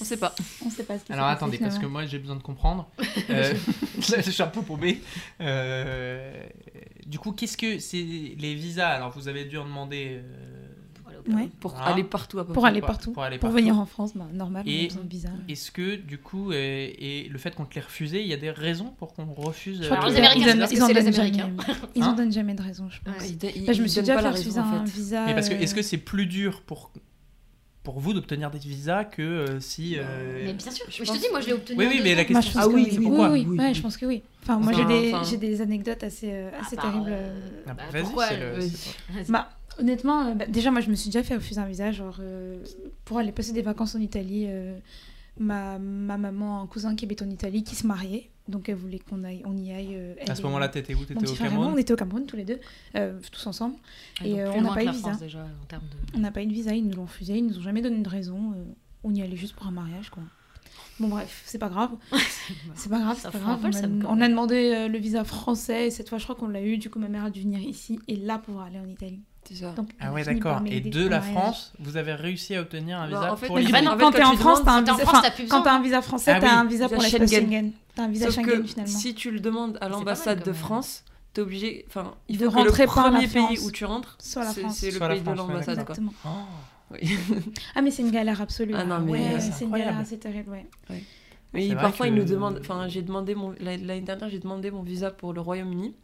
on sait pas. (laughs) On sait pas ce qui Alors attendez, parce que moi j'ai besoin de comprendre. (laughs) Euh, (laughs) le chapeau paumé. Euh, du coup, qu'est-ce que c'est les visas? Alors vous avez dû en demander. Ouais. Pour Voilà. aller partout à peu Pour près. aller partout. pour aller Pour partout. venir en France, bah, normal, Et- a besoin de visa. Est-ce que du coup, euh, et le fait qu'on te l'ait refusé, il y a des raisons pour qu'on refuse Je crois euh, les Américains, ils c'est en- donnent Américains. jamais. (laughs) Ils Hein en donnent jamais de raison, je pense. Ouais. Ils, ils- Bah, je me suis déjà fait refuser un visa. Mais parce que euh, est-ce que c'est plus dur pour pour vous d'obtenir des visas que euh, si. euh, Mais bien sûr, Je mais je te dis, moi je l'ai obtenu. Oui, oui, mais la. Moi, question Ah que oui, oui, pourquoi oui, Oui, ouais, je pense que oui. Enfin, moi, Enfin, j'ai des, des anecdotes assez, euh, Ah, assez bah, terribles. euh, Ah, bah, vas-y, pourquoi le- euh, Bah, honnêtement, euh, bah, déjà, moi, je me suis déjà fait refuser un visa, genre, euh, pour aller passer des vacances en Italie. euh, ma, ma maman a un cousin qui habite en Italie qui se mariait, donc elle voulait qu'on aille, on y aille. euh, elle À ce moment-là, t'étais où? T'étais au moi, on Cameroun était au Cameroun tous les deux, euh, tous ensemble. Ah, Et, euh, on n'a pas eu de visa. France, déjà en termes de. On n'a pas eu de visa, ils nous l'ont refusé, ils nous ont jamais donné de raison. euh, on y allait juste pour un mariage, quoi. Bon, bref, c'est pas grave. (laughs) C'est pas grave, c'est pas grave. On a, on demandé euh, le visa français et cette fois, je crois qu'on l'a eu. Du coup, ma mère a dû venir ici et là pouvoir aller en Italie. C'est. Donc, Ah ouais, d'accord. Et de la le. France, vous avez réussi à obtenir un Bah, visa en fait, pour mais Mais les bah quand t'es en tu France, t'as un visa. France, enfin, t'as plus Quand besoin. t'as un visa français, Ah t'as un visa pour l'espace Schengen. T'as un visa Schengen que finalement. si tu le demandes à l'ambassade de même. France, t'es obligé. Enfin, il De faut que le rentrer par la premier pays France. où tu rentres, Soit la c'est France. c'est le Soit la pays de France, ouais, l'ambassade. quoi. Oh. Oui. (laughs) Ah, mais c'est une galère absolue. Ah non, mais Ouais, c'est c'est une galère assez terrible, ouais. Mais C'est vrai parfois, que- ils nous demandent. Enfin, j'ai demandé mon. L'année dernière, j'ai demandé mon visa pour le Royaume-Uni.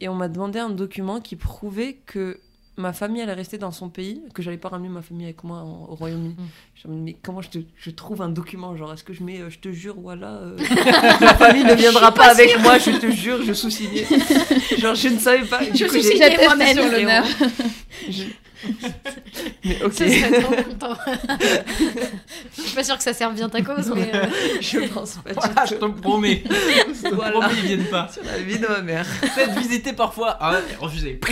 Et on m'a demandé un document qui prouvait que ma famille allait rester dans son pays, que j'allais pas ramener ma famille avec moi en- au Royaume-Uni. Mm. Je me dis, mais comment je, te, je trouve un document Genre, est-ce que je mets, euh, je te jure, voilà, euh, (laughs) ma famille ne viendra pas, avec moi, je te jure, je sous-signais. (laughs) Genre, je ne savais pas. Je sous-signais moi-même. (laughs) mais ok, Ce serait trop content. (laughs) je suis pas sûre que ça serve bien ta cause, mais. euh, (laughs) je pense pas Voilà, je te promets. Je te Voilà. promets, ils viennent pas. Sur la vie de ma mère. Peut-être visiter parfois. Ah ouais, refusé. (laughs)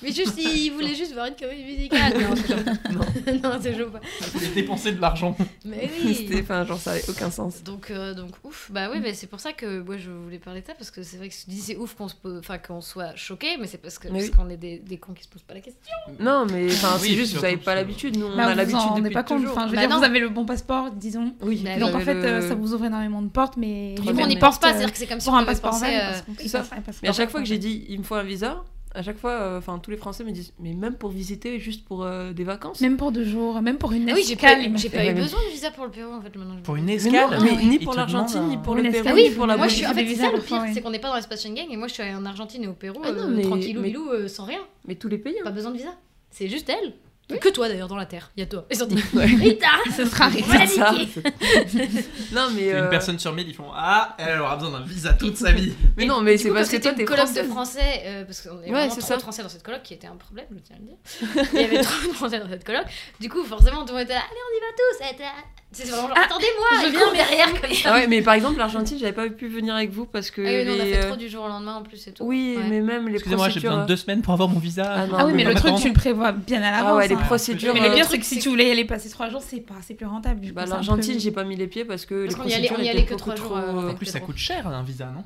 Mais juste, il voulait juste voir une comédie musicale. Non, c'est chaud. non, c'est chaud pas. J'ai dépensé de l'argent. Mais C'était, oui. enfin, genre, ça avait aucun sens. Donc, euh, donc ouf. Bah oui, bah, c'est pour ça que moi je voulais parler de ça parce que c'est vrai que je dis c'est ouf qu'on se pose- enfin qu'on soit choqué, mais c'est parce que Mais parce oui. qu'on est des, des cons qui se posent pas la question. Non, mais enfin, Oui, c'est juste, surtout vous avez que pas l'habitude. Nous, on Bah, a vous l'habitude en rendez depuis pas compte. toujours. Enfin, je veux Bah dire, non. vous avez le bon passeport, disons. Oui, Bah Donc en fait, le- euh, ça vous ouvre énormément de portes, mais Du coup, on n'y mais- pense pas, c'est-à-dire que c'est comme si pour on un passeport euh, c'est ça. un passeport Mais à chaque fois que j'ai dit, il me faut un visa, à chaque fois, euh, enfin, tous les Français me disent, mais même pour visiter, juste pour euh, des vacances? Même pour deux jours, même pour une Ah oui, j'ai pas, escale. j'ai pas eu mais- besoin de visa pour le Pérou en fait. Maintenant, Pour une Mais escale. non, mais ni pour l'Argentine, ni pour le escale. Pérou, Ah oui, ni pour la moi je suis en Bolivie. fait c'est ça le pire, ouais. c'est qu'on n'est pas dans l'espace Schengen et moi je suis allée en Argentine et au Pérou Ah non, euh, mais- tranquillou mais- bilou euh, sans rien, Mais tous les pays. hein. pas besoin de visa. C'est juste elle. Que toi d'ailleurs dans la terre, il y a toi. Ils ont dit Ouais. (laughs) Rita, (laughs) Ce sera C'est ça. (laughs) Non, mais. Une euh, personne sur mille, ils font Ah, elle aura besoin d'un visa toute sa vie. Mais Et non, mais c'est parce que toi, t'es coloc de français, euh, parce qu'on est Ouais, vraiment c'est trop ça. de français dans cette coloc, qui était un problème, je tiens à le dire. Il y avait trop de français dans cette coloc. Du coup, forcément, tout le monde était là, allez, on y va tous. C'est vraiment genre, Ah, attendez-moi, je viens, derrière. Comme ça. Ah ouais, mais par exemple, l'Argentine, j'avais pas pu venir avec vous parce que. Ah oui, nous, on a fait euh, trop du jour au lendemain en plus et tout. Oui, Ouais. mais même les Excusez-moi, j'ai procédures. besoin de deux semaines pour avoir mon visa. Ah non, Ah oui, mais mais le truc, tu le prévois bien à l'avance. Ah ouais, les hein. procédures. Mais le euh, pire, c'est que si tu voulais y aller passer trois jours, c'est pas, c'est plus rentable. du Bah, L'Argentine, j'ai pas mis les pieds parce que Parce les qu'on y allait- procédures on y étaient allait que trois jours, euh, En plus, ça coûte cher un visa, non?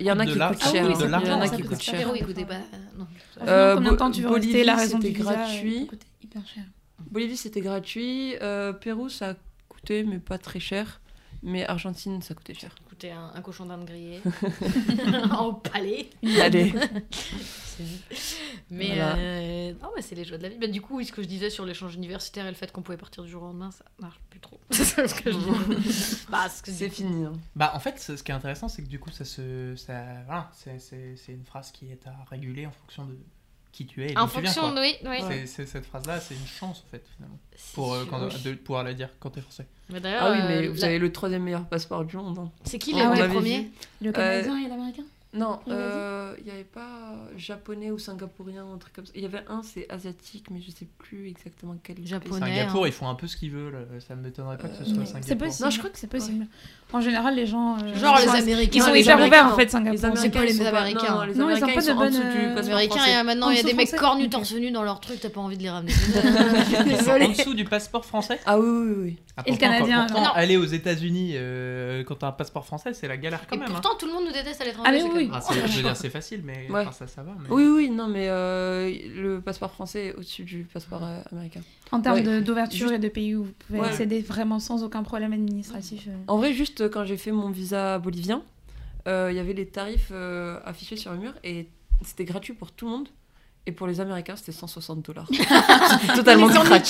Il y en a coûte qui coûtent cher. coûte Il de y en a l'argent, qui coûtent coûte cher. Pérou, il coûtait pas. Non. Franchement, combien de temps tu veux rester La raison du gratuit. hyper cher. Bolivie, c'était gratuit. Euh, Pérou, ça a coûté, mais pas très cher. Mais Argentine, ça coûtait cher. Écoutez, un, un cochon d'Inde grillé (laughs) (laughs) en palais. Allez. (laughs) Mais Voilà. euh, non, mais c'est les joies de la vie. Bah, du coup, oui, ce que je disais sur l'échange universitaire et le fait qu'on pouvait partir du jour au lendemain, ça marche plus trop. c'est ce que je disais. Bah, ce C'est fini. hein. Bah, en fait, ce ce qui est intéressant, c'est que du coup, ça se. Ça, voilà, c'est- c'est c'est une phrase qui est à réguler en fonction de qui tu es et En d'où tu viens. fonction de. Oui, oui. C'est- c'est- cette phrase-là, c'est une chance, en fait, finalement. Pour, euh, quand- Oui. de pouvoir la dire quand t'es français. Mais Ah oui, euh, mais vous la- avez le troisième meilleur passeport du monde. hein. c'est qui Ah les, ouais. les On avait premiers vu. Le Canadien et l'Américain Non, vas-y. euh, il n'y avait pas japonais ou singapourien, un truc comme ça. Il y avait un, c'est asiatique, mais je sais plus exactement quel. pays. Japonais. Singapour, hein. ils font un peu ce qu'ils veulent. euh, Ça ne m'étonnerait pas que ce Euh, soit Singapour. C'est possible. Non, je crois que c'est possible. En général, les gens. euh, Genre ils les sont- Américains. Ils sont hyper ouverts en fait, Singapour. C'est Américains, pas les ils sont pas- Américains. Non, les Non, ils ont Américains, pas ils de sont en bonne, dessous du euh, Les passeport Américains, il maintenant, En il y a des mecs cornus torse nu dans leur truc, t'as pas envie de les ramener. (laughs) en Désolée. dessous du passeport français? Ah oui, oui, oui. Ah, Et le Canadien, aller aux États-Unis quand t'as un passeport français, c'est la galère quand même. hein. pourtant, tout le monde nous déteste à l'étranger. Oui. Ah, c'est- je veux dire, c'est facile, mais Ouais. enfin, ça, ça va. Mais... Oui, oui, non, mais euh, le passeport français est au-dessus du passeport euh, américain. En termes Ouais. d'ouverture Juste- et de pays où vous pouvez Ouais. accéder vraiment sans aucun problème administratif. euh. En vrai, juste quand j'ai fait mon visa bolivien, euh, il y avait les tarifs euh, affichés sur le mur et c'était gratuit pour tout le monde. Et pour les Américains, c'était 160 dollars. (laughs) Totalement ont. Ouais,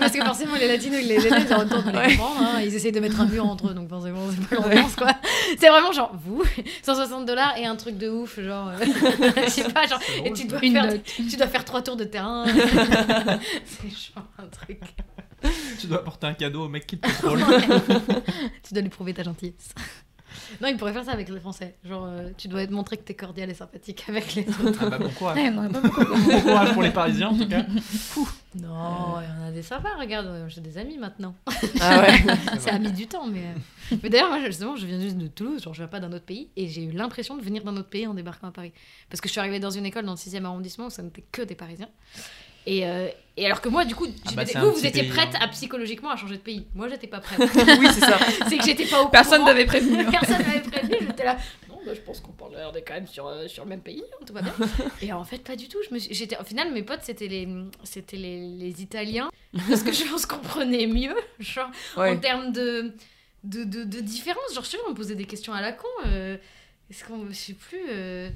Parce que forcément, les latinos, ils les aident, ils retournent de Ouais. les comprendre. hein. Ils essayent de mettre un mur entre eux, donc forcément, c'est pas l'ambiance, quoi. C'est vraiment genre, vous, 160 dollars et un truc de ouf, genre, euh, (laughs) je sais pas, genre, et tu dois, faire, tu dois faire trois tours de terrain. (laughs) c'est genre un truc. tu dois apporter un cadeau au mec qui te contrôle. tu dois lui prouver ta gentillesse. (laughs) Non, il pourrait faire ça avec les Français. Genre, euh, tu dois te montrer que t'es cordial et sympathique avec les autres. Ah bah bon courage. Ouais, on aurait pas beaucoup. Bon courage pour les Parisiens en tout cas. Non, il y en a des sympas, regarde, euh, j'ai des amis maintenant. Ah ouais. (laughs) C'est amis du temps, mais. euh, Mais d'ailleurs, moi, justement, je viens juste de Toulouse, genre, je viens pas d'un autre pays, et j'ai eu l'impression de venir d'un autre pays en débarquant à Paris. Parce que je suis arrivée dans une école dans le 6e arrondissement où ça n'était que des Parisiens. Et, euh, et alors que moi, du coup, Ah bah, vous, vous étiez pays, prête hein. à psychologiquement à changer de pays. Moi, j'étais pas prête. (laughs) oui, c'est ça. (laughs) C'est que j'étais pas au Personne courant. t'avait prévenu. Personne m'avait prévenu, j'étais là. Non, bah, je pense qu'on parle quand même sur, euh, sur le même pays, hein, tout va bien. (laughs) Et en fait, pas du tout. Je me suis- j'étais, au final, mes potes, c'était les, c'était les, les Italiens. Parce que je pense qu'on comprenait mieux, genre, en termes de, de, de, de différence. Genre, je sais on me posait des questions à la con. euh, Est-ce qu'on. Je sais plus. euh,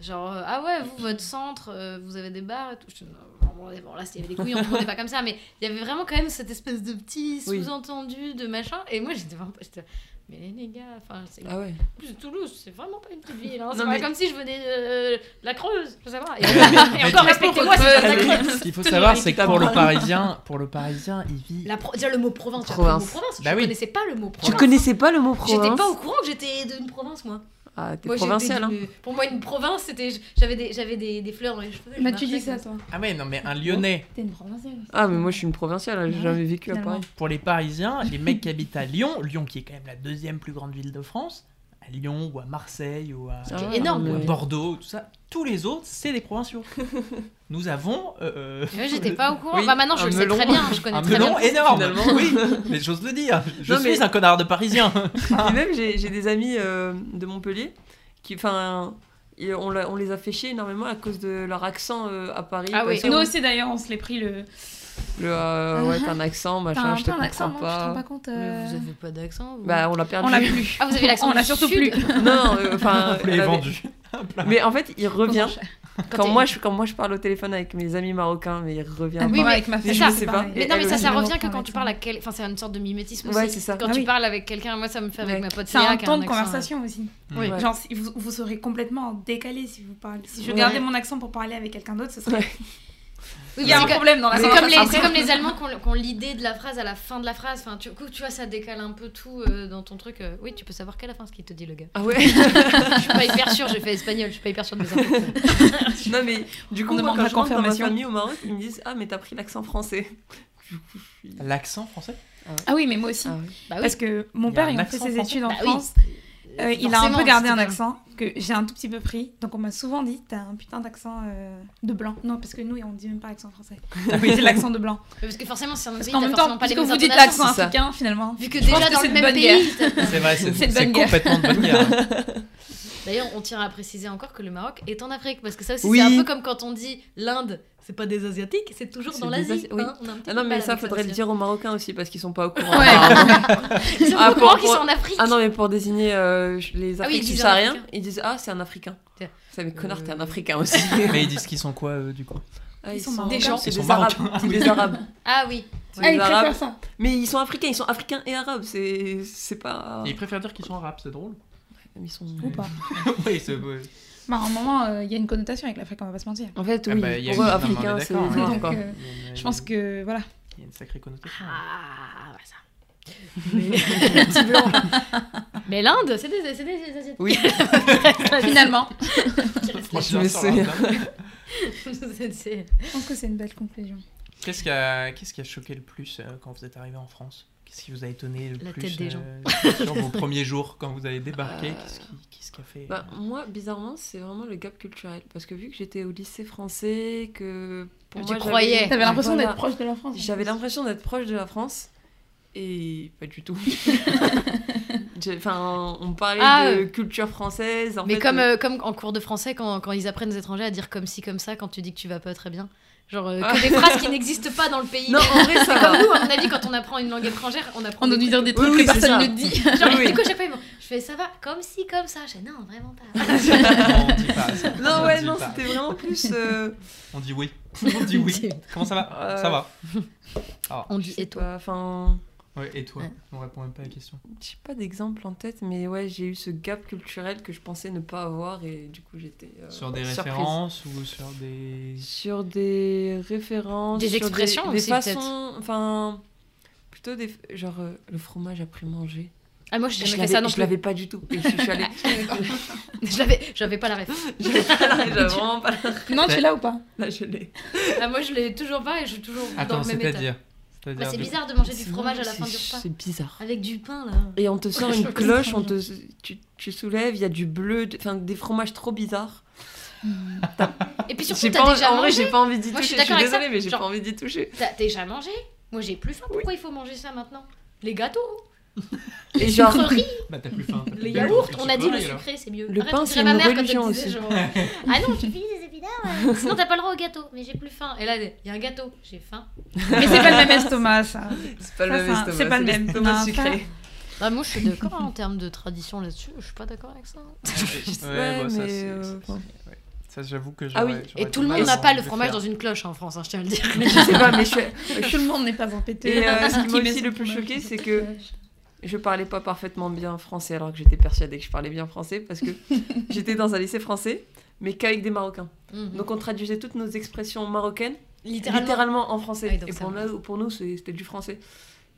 Genre, euh, ah ouais, vous, votre centre, euh, vous avez des bars et tout. Je dis, non, bon, là, s'il y avait des couilles, on (laughs) ne prenait pas comme ça. Mais il y avait vraiment quand même cette espèce de petit Oui. sous-entendu de machin. Et moi, j'étais vraiment. j'étais mais les gars, enfin, c'est Ah ouais. en plus, Toulouse, c'est vraiment pas une petite ville. Hein. C'est pas mais- comme si je venais de, de la Creuse, je sais pas. Et, (laughs) encore, tu- respectez-moi viens de la Creuse. Ce qu'il faut savoir, c'est que pour le Parisien, pour le Parisien, il vit. La pro- Déjà, le mot province, tu le mot Province. Bah je oui. connaissais pas le mot Tu province. connaissais pas le mot J'étais province pas au courant que j'étais d'une province, moi. Ah, t'es provincial, hein. Pour moi, une province, c'était. J'avais des, j'avais des, des fleurs dans les cheveux. Bah, tu dis ça, toi. Ah ouais, non mais un Lyonnais. T'es une provinciale. Ah, mais moi, je suis une provinciale, hein, j'ai Ouais, jamais vécu à. Paris. Pour les Parisiens, les mecs qui habitent à Lyon, Lyon qui est quand même la deuxième plus grande ville de France, à Lyon ou à Marseille ou à, Ah, énorme, ou à mais- Bordeaux, tout ça, tous les autres, c'est des provinciaux. (laughs) Nous avons euh, Ouais, j'étais pas au (laughs) courant. Oui, bah maintenant, je le sais très bien. Je connais un très melon bien. énorme. finalement. Oui, (laughs) mais j'ose le dire. Je Non, suis mais- un connard de Parisien. Et même, j'ai des amis euh, de Montpellier qui, enfin, on, les a fait chier énormément à cause de leur accent euh, à Paris. Ah oui. Nous aussi, d'ailleurs, on se l'est pris le. Le, euh, ouais, t'as un accent, machin, un je te comprends accent, non te rends pas. pas compte Mais euh, vous avez pas d'accent vous Bah, on l'a perdu. On l'a plus. Ah, vous avez l'accent On l'a surtout plus. non, non, euh, enfin. Vous l'avez vendu. Mais en fait, il revient. (laughs) Quand moi, je, quand moi je parle au téléphone avec mes amis marocains, mais il revient. Ah oui, oui, mais avec ma c'est fille, ça. sais pas. Mais non, mais ça, aussi, ça revient que quand tu parles à quel. Enfin, c'est une sorte de mimétisme Ouais, aussi. c'est ça. Quand Ah tu oui. parles avec quelqu'un, moi, ça me fait avec Ouais. ma pote C'est un temps de accent, conversation aussi. Oui. Ouais. Genre, vous, vous serez complètement décalé si vous parlez. Si je Ouais. gardais mon accent pour parler avec quelqu'un d'autre, ce serait. (laughs) Oui, Il y a un c'est problème dans la C'est comme, les, après- c'est comme les Allemands qui ont, qui ont l'idée de la phrase à la fin de la phrase. Enfin, tu, coup, tu vois, ça décale un peu tout euh, dans ton truc. euh. Oui, tu peux savoir qu'à la fin ce qu'il te dit, le gars. Ah ouais (laughs) je suis pas hyper sûre, j'ai fait espagnol, je suis pas hyper sûre de mes infos. (laughs) Non, mais du coup, On moi, demande quand la je rentre dans ma confirmation. famille au Maroc, ils me disent Ah, mais t'as pris l'accent français. L'accent français? Ah oui, mais moi aussi. Ah oui. Bah oui. Parce que mon père, un il a fait ses français études en Bah oui. Euh, il a un peu gardé un accent que j'ai un tout petit peu pris. Donc on m'a souvent dit t'as un putain d'accent euh, de blanc. Non, parce que nous on dit même pas accent français. (laughs) Oui, c'est l'accent de blanc. Parce que forcément, c'est un pays, t'as même temps, pas les mêmes vous dites l'accent africain finalement. Vu que déjà que dans c'est le de même bonne pays. (laughs) C'est vrai, c'est complètement de bonne guerre. (laughs) D'ailleurs, on tient à préciser encore que le Maroc est en Afrique. Parce que ça aussi, Oui. c'est un peu comme quand on dit l'Inde, c'est pas des Asiatiques, c'est toujours dans l'Asie. Asi- oui. hein, on a un petit Ah non, mais ça, faudrait le dire aux Marocains aussi parce qu'ils sont pas au courant. Ouais. (laughs) Ils sont Ah, au courant pour- qu'ils sont en Afrique. Ah non, mais pour désigner euh, les Ah oui, Afriques ils disent ils Ah, c'est un Africain. Ça, mais connard, t'es un Euh. Africain aussi. (laughs) Mais ils disent qu'ils sont quoi, euh, du coup? Ah, Ils sont des marocains. gens, Ils c'est sont des Arabes. marocains. C'est des Arabes. Ah oui. C'est Ah, Arabes. ça. Mais ils sont africains, ils sont africains et arabes. C'est c'est pas. Et ils préfèrent dire qu'ils sont arabes, c'est drôle. Ils sont. Ou pas. (laughs) oui, c'est. ouais. Bah, à un moment, euh, il y a une connotation avec l'Afrique, on va pas se mentir. En fait, Ah oui. bah, il y a pour eux, africain, c'est hein. Donc, euh, je pense que voilà. Il y a une sacrée connotation. Ah, ouais, ça. Mais, (laughs) (laughs) l'Inde, c'est des, c'est des Asiatiques. Oui. Finalement, Franchement, me souviens. c'est- je pense que c'est une belle conclusion. Qu'est-ce qui a, qu'est-ce qui a choqué le plus euh, quand vous êtes arrivé en France? Qu'est-ce qui vous a étonné le La plus tête des gens. euh, (laughs) sur vos (laughs) premiers jours quand vous avez débarqué Euh, Qu'est-ce qui, qu'est-ce qui a fait Bah, moi, bizarrement, c'est vraiment le gap culturel. Parce que vu que j'étais au lycée français, que pour Tu moi, j'avais- croyais. T'avais l'impression Voilà. d'être proche de la France. J'avais l'impression d'être proche de la France. Et pas du tout. (laughs) Enfin, on parlait Ah, de euh. culture française. En Mais fait, comme, euh, euh, comme en cours de français, quand, quand ils apprennent aux étrangers à dire comme ci, comme ça, quand tu dis que tu vas pas très bien. Genre euh, que Ah. des phrases qui n'existent pas dans le pays. Non, en vrai, ça comme nous, à mon avis, quand on apprend une langue étrangère, on apprend On doit nous dire des trucs Oui, que personne ne dit. Genre, Oui. du coup, à chaque fois, je fais ça va, comme ci, comme ça. Je fais non, vraiment pas. (laughs) Non, (laughs) on dit pas ça. Non, On ouais, non, c'était vraiment plus. euh, On dit oui. On dit oui. Comment ça va? Euh, Ça va. On dit et toi. Enfin, Ouais, et toi Ouais. On répond même pas à la question. j'ai pas d'exemple en tête, mais ouais, j'ai eu ce gap culturel que je pensais ne pas avoir et du coup, j'étais. euh, Sur des surprise. références ou sur des. Sur des références. Des sur expressions des, aussi, façons. Enfin. plutôt des. Genre euh, le fromage après manger. Ah, moi, j'ai Je jamais fait ça je l'avais pas du tout. Et je suis allée. (laughs) Je l'avais, j'avais pas la ref. (laughs) J'avais pas la- j'avais vraiment pas la- Non, tu l'as ou pas? Là, je l'ai. Ah, moi, je l'ai toujours pas et je suis toujours dans Attends, le même état. Bah, C'est-à-dire c'est bizarre de manger du fromage à la fin du repas. C'est bizarre. Avec du pain, là. Et on te sort une cloche, on te, tu, tu soulèves, il y a du bleu, de- enfin des fromages trop bizarres. Et puis surtout, t'as déjà en vrai, mangé. j'ai pas envie d'y je toucher. suis Je suis ça. désolée, mais j'ai pas envie d'y toucher. T'as déjà mangé? Moi, j'ai plus faim. Pourquoi il faut manger ça maintenant? Les gâteaux, Et genre, sucreries, Bah, t'as plus faim. t'as plus les yaourts. On a dit le sucré, c'est mieux. Le Arrête, pain, c'est une mère aussi. genre, Ah non, tu finis des épinards. (laughs) Sinon, t'as pas le droit au gâteau. Mais j'ai plus faim. Et là, il y a un gâteau. J'ai faim. Mais c'est pas le même estomac, ça. c'est pas le même estomac. c'est pas le même. l'estomac Non, sucré. Bah, moi, je suis d'accord en termes de tradition là-dessus. Je suis pas d'accord avec ça. Ouais, ça, c'est- euh, j'avoue que Ah oui, Et tout le monde n'a pas le fromage faire. dans une cloche en France, hein, je tiens à le dire. Mais je sais pas, mais je (laughs) suis. Tout le monde n'est pas en pété. Et euh, ce qui m'a aussi le plus choqué, c'est que. Je parlais pas parfaitement bien français alors que j'étais persuadée que je parlais bien français parce que (laughs) j'étais dans un lycée français, mais qu'avec des Marocains. Mhm. Donc on traduisait toutes nos expressions marocaines littéralement. littéralement en français. Oui, et pour nous, pour nous c'est- c'était du français.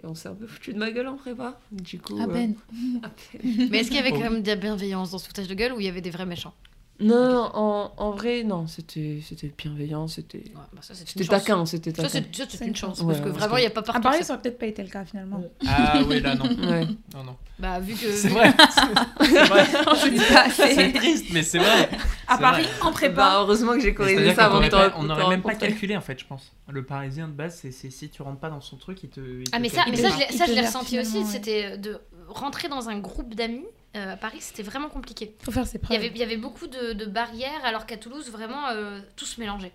Et on s'est un peu foutu de ma gueule en prépa. Du coup. Ah euh, (laughs) à peine. Mais est-ce qu'il y avait quand même de la bienveillance dans ce foutage de gueule ou il y avait des vrais méchants? Non, non, en, en vrai, non, c'était c'était bienveillant, c'était. Ouais, bah ça, c'est C'était une chance. taquin, c'était Ça, taquin. c'est ça, c'est C'est une une chance. parce Ouais, que parce vraiment, que- il n'y a pas À partout. Paris, ça- aurait peut-être pas été le cas finalement. Ah oui, là, non. (laughs) Ouais. Non, non. Bah, vu que. C'est vrai. (laughs) (laughs) C'est vrai. Triste, mais c'est vrai. À Paris, vrai. en Bah, prépa. heureusement que j'ai corrigé ça avant de on n'aurait même pas calculé en fait, je pense. Le parisien de base, c'est c'est si tu rentres pas dans son truc, il te. Ah mais ça, je l'ai- ressenti aussi. C'était de rentrer dans un groupe d'amis euh, à Paris, c'était vraiment compliqué. Faut faire ses Il y avait, il y avait beaucoup de, de barrières, alors qu'à Toulouse, vraiment, euh, tout se mélangeait.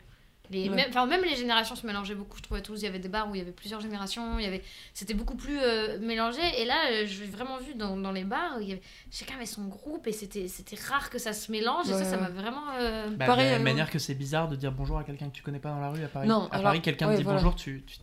Les, Ouais. même, enfin, même les générations se mélangeaient beaucoup. Je trouvais à Toulouse, il y avait des bars où il y avait plusieurs générations. Il y avait, c'était beaucoup plus euh, mélangé. Et là, j'ai vraiment vu dans, dans les bars, il y avait, chacun avait son groupe et c'était, c'était rare que ça se mélange. Et ça, ça m'a vraiment. euh, Bah, Pareil, de la même manière que c'est bizarre de dire bonjour à quelqu'un que tu connais pas dans la rue à Paris. Non, à alors, Paris, quelqu'un ouais, te dit voilà. bonjour, tu. tu-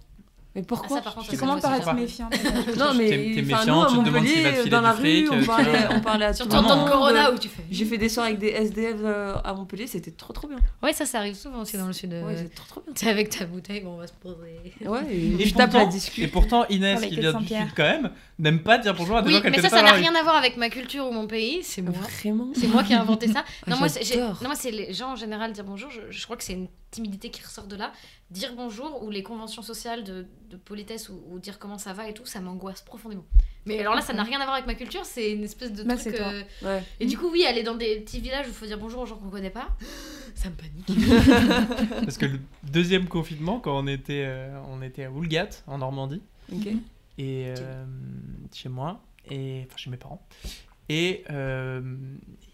Mais pourquoi Ah, ça, par contre, Tu ça, commences ça, par ça, être pas. méfiant. (laughs) Non, mais enfin, méfiant, nous, à tu te demandes s'il va te Montpellier, filer dans la rue, euh, on tu parlait, on parlait à tout Surtout le en Non, temps non. de monde. Corona où tu fais. J'ai fait des soirs avec des SDF euh, à Montpellier, c'était trop trop bien. Ouais, ça, ça arrive souvent aussi dans le sud. euh, Ouais, c'est trop trop bien. T'es avec ta bouteille, bon, on va se poser. Ouais, (laughs) Et et je tape la pourtant- Et discute. pourtant, Inès, qui vient du sud quand même, n'aime pas dire bonjour à des Oui, gens qu'elle mais connaît ça, pas ça dans n'a rien à voir avec ma culture ou mon pays. C'est moi. Vraiment C'est moi qui ai inventé ça. Ah, (laughs) Non, moi, c'est, j'ai- j'adore. non, moi, c'est les gens en général dire bonjour. Je, je crois que c'est une timidité qui ressort de là. Dire bonjour ou les conventions sociales de, de politesse ou, ou dire comment ça va et tout, ça m'angoisse profondément. Mais alors là, ça n'a rien à voir avec ma culture. C'est une espèce de Bah, truc. euh, Ouais. Et du coup, oui, aller dans des petits villages où il faut dire bonjour aux gens qu'on connaît pas, ça me panique. (laughs) Parce que le deuxième confinement, quand on était, euh, on était à Woolgat, en Normandie, et euh, chez moi, et enfin chez mes parents. Et, euh,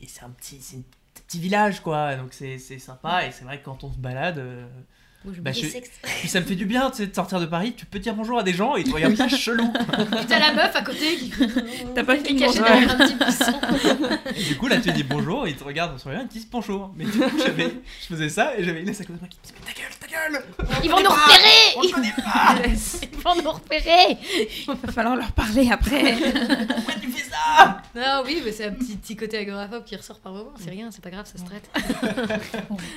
et c'est un petit, c'est petit village, quoi. Donc c'est sympa, et c'est vrai que quand on se balade, Bah, je- puis ça me fait du bien, tu de sortir de Paris. Tu peux dire bonjour à des gens et ils te regardent pas chelou. (laughs) T'as la meuf à côté qui. (laughs) T'as pas derrière un petit buisson. Et du coup, là, tu dis bonjour, et ils te regardent en souriant, ils te disent bonjour. Mais du coup, j'avais, je faisais ça et j'avais Inès à côté de moi qui me disait Mais ta gueule, ta gueule Ils vont nous repérer On connaît pas (laughs) Ils vont nous repérer Il va falloir leur parler après. Pourquoi tu fais ça? Non, oui, mais c'est un petit, petit côté agoraphobe qui ressort par moment. C'est rien, c'est pas grave, ça se traite.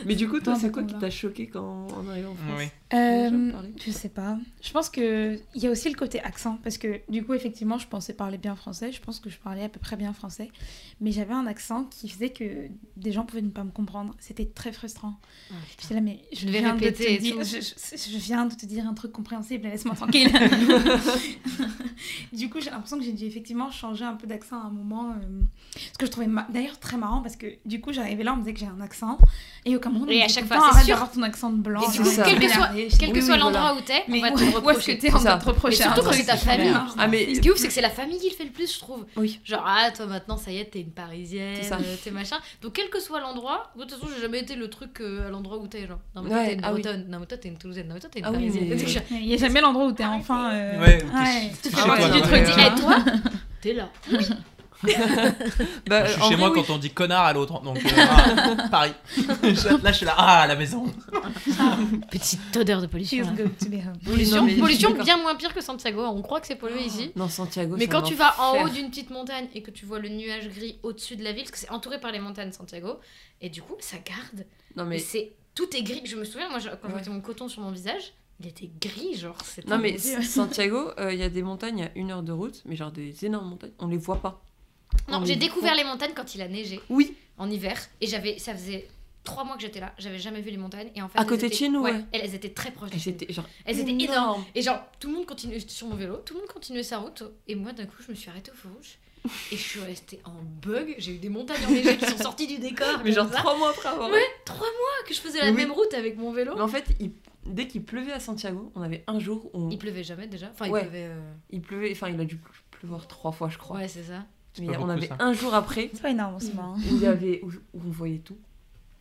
Mais du coup, toi, c'est quoi qui t'a choqué quand on Oui. Euh, je sais pas. Je pense que il y a aussi le côté accent parce que du coup effectivement je pensais parler bien français. Je pense que je parlais à peu près bien français, mais j'avais un accent qui faisait que des gens pouvaient ne pas me comprendre. C'était très frustrant. J'étais là mais je viens de te dire, je, je- je viens de te dire un truc compréhensible. Laisse-moi (laughs) tranquille. (laughs) du coup j'ai l'impression que j'ai dû effectivement changer un peu d'accent à un moment. euh, ce que je trouvais ma- d'ailleurs très marrant parce que du coup j'arrivais là on me disait que j'ai un accent et on me Et à chaque fois, c'est sûr. ton accent de blanc. Et du genre, coup, ça quel que m'énerve. soit, Et quel que oui, soit l'endroit où t'es, on Mais va te reprocher. que t'es On va te reprocher Et un surtout quand c'est ta famille. Ah, mais Ce qui est ouf, c'est que c'est la famille qui le fait le plus, je trouve. Oui. Genre, ah, toi maintenant, ça y est, t'es une parisienne, euh, t'es machin. Donc, quel que soit l'endroit, de toute façon, j'ai jamais été le truc euh, à l'endroit où t'es. Genre, non, mais toi, Ouais, t'es une ah non, mais toi, t'es une toulousaine, non, mais toi, t'es une Ah parisienne. (laughs) Il n'y a jamais l'endroit où t'es enfin. euh, Ouais, Tu chez fais du truc. mais, dis, euh, et toi, t'es là. (laughs) Bah, je suis chez vrai, moi oui. quand on dit connard à l'autre, donc euh, (laughs) ah, Paris. Je- là, je suis là, ah, à la maison. (laughs) Petite odeur de pollution. Oui, Pollution, bien moins pire que Santiago. On croit que c'est pollué ici. Non, Santiago. Mais quand tu vas en haut d'une petite montagne et que tu vois le nuage gris au-dessus de la ville, parce que c'est entouré par les montagnes Santiago, et du coup, ça garde. Non, Mais c'est tout est gris. Je me souviens, moi, quand je mettais mon coton sur mon visage, Il était gris, genre. Non, mais. Santiago, euh, il y a des montagnes à une heure de route, mais genre des énormes montagnes, on les voit pas. Non, On j'ai découvert les montagnes quand il a neigé Oui, en hiver et j'avais, ça faisait trois mois que j'étais là, j'avais jamais vu les montagnes et en fait À côté de chez nous, ouais. elles, elles étaient très proches elles étaient genre. Elles étaient énormes. Et genre, tout le monde continuait sur mon vélo, tout le monde continuait sa route. Et moi, d'un coup, je me suis arrêtée au feu rouge. Et je suis restée en bug. J'ai eu des montagnes enneigées qui sont sorties du décor. Mais genre trois mois après avoir. Ouais, trois mois que je faisais la Oui. même route avec mon vélo. Mais en fait, il- dès qu'il pleuvait à Santiago, on avait un jour où Il pleuvait jamais déjà. Enfin, il Ouais. pleuvait. euh, il pleuvait, enfin, il a dû pleuvoir trois fois, je crois. Ouais, c'est ça. Mais on beaucoup, avait ça. un jour après C'est pas énorme en ce moment. où, il y avait, où, où on voyait tout.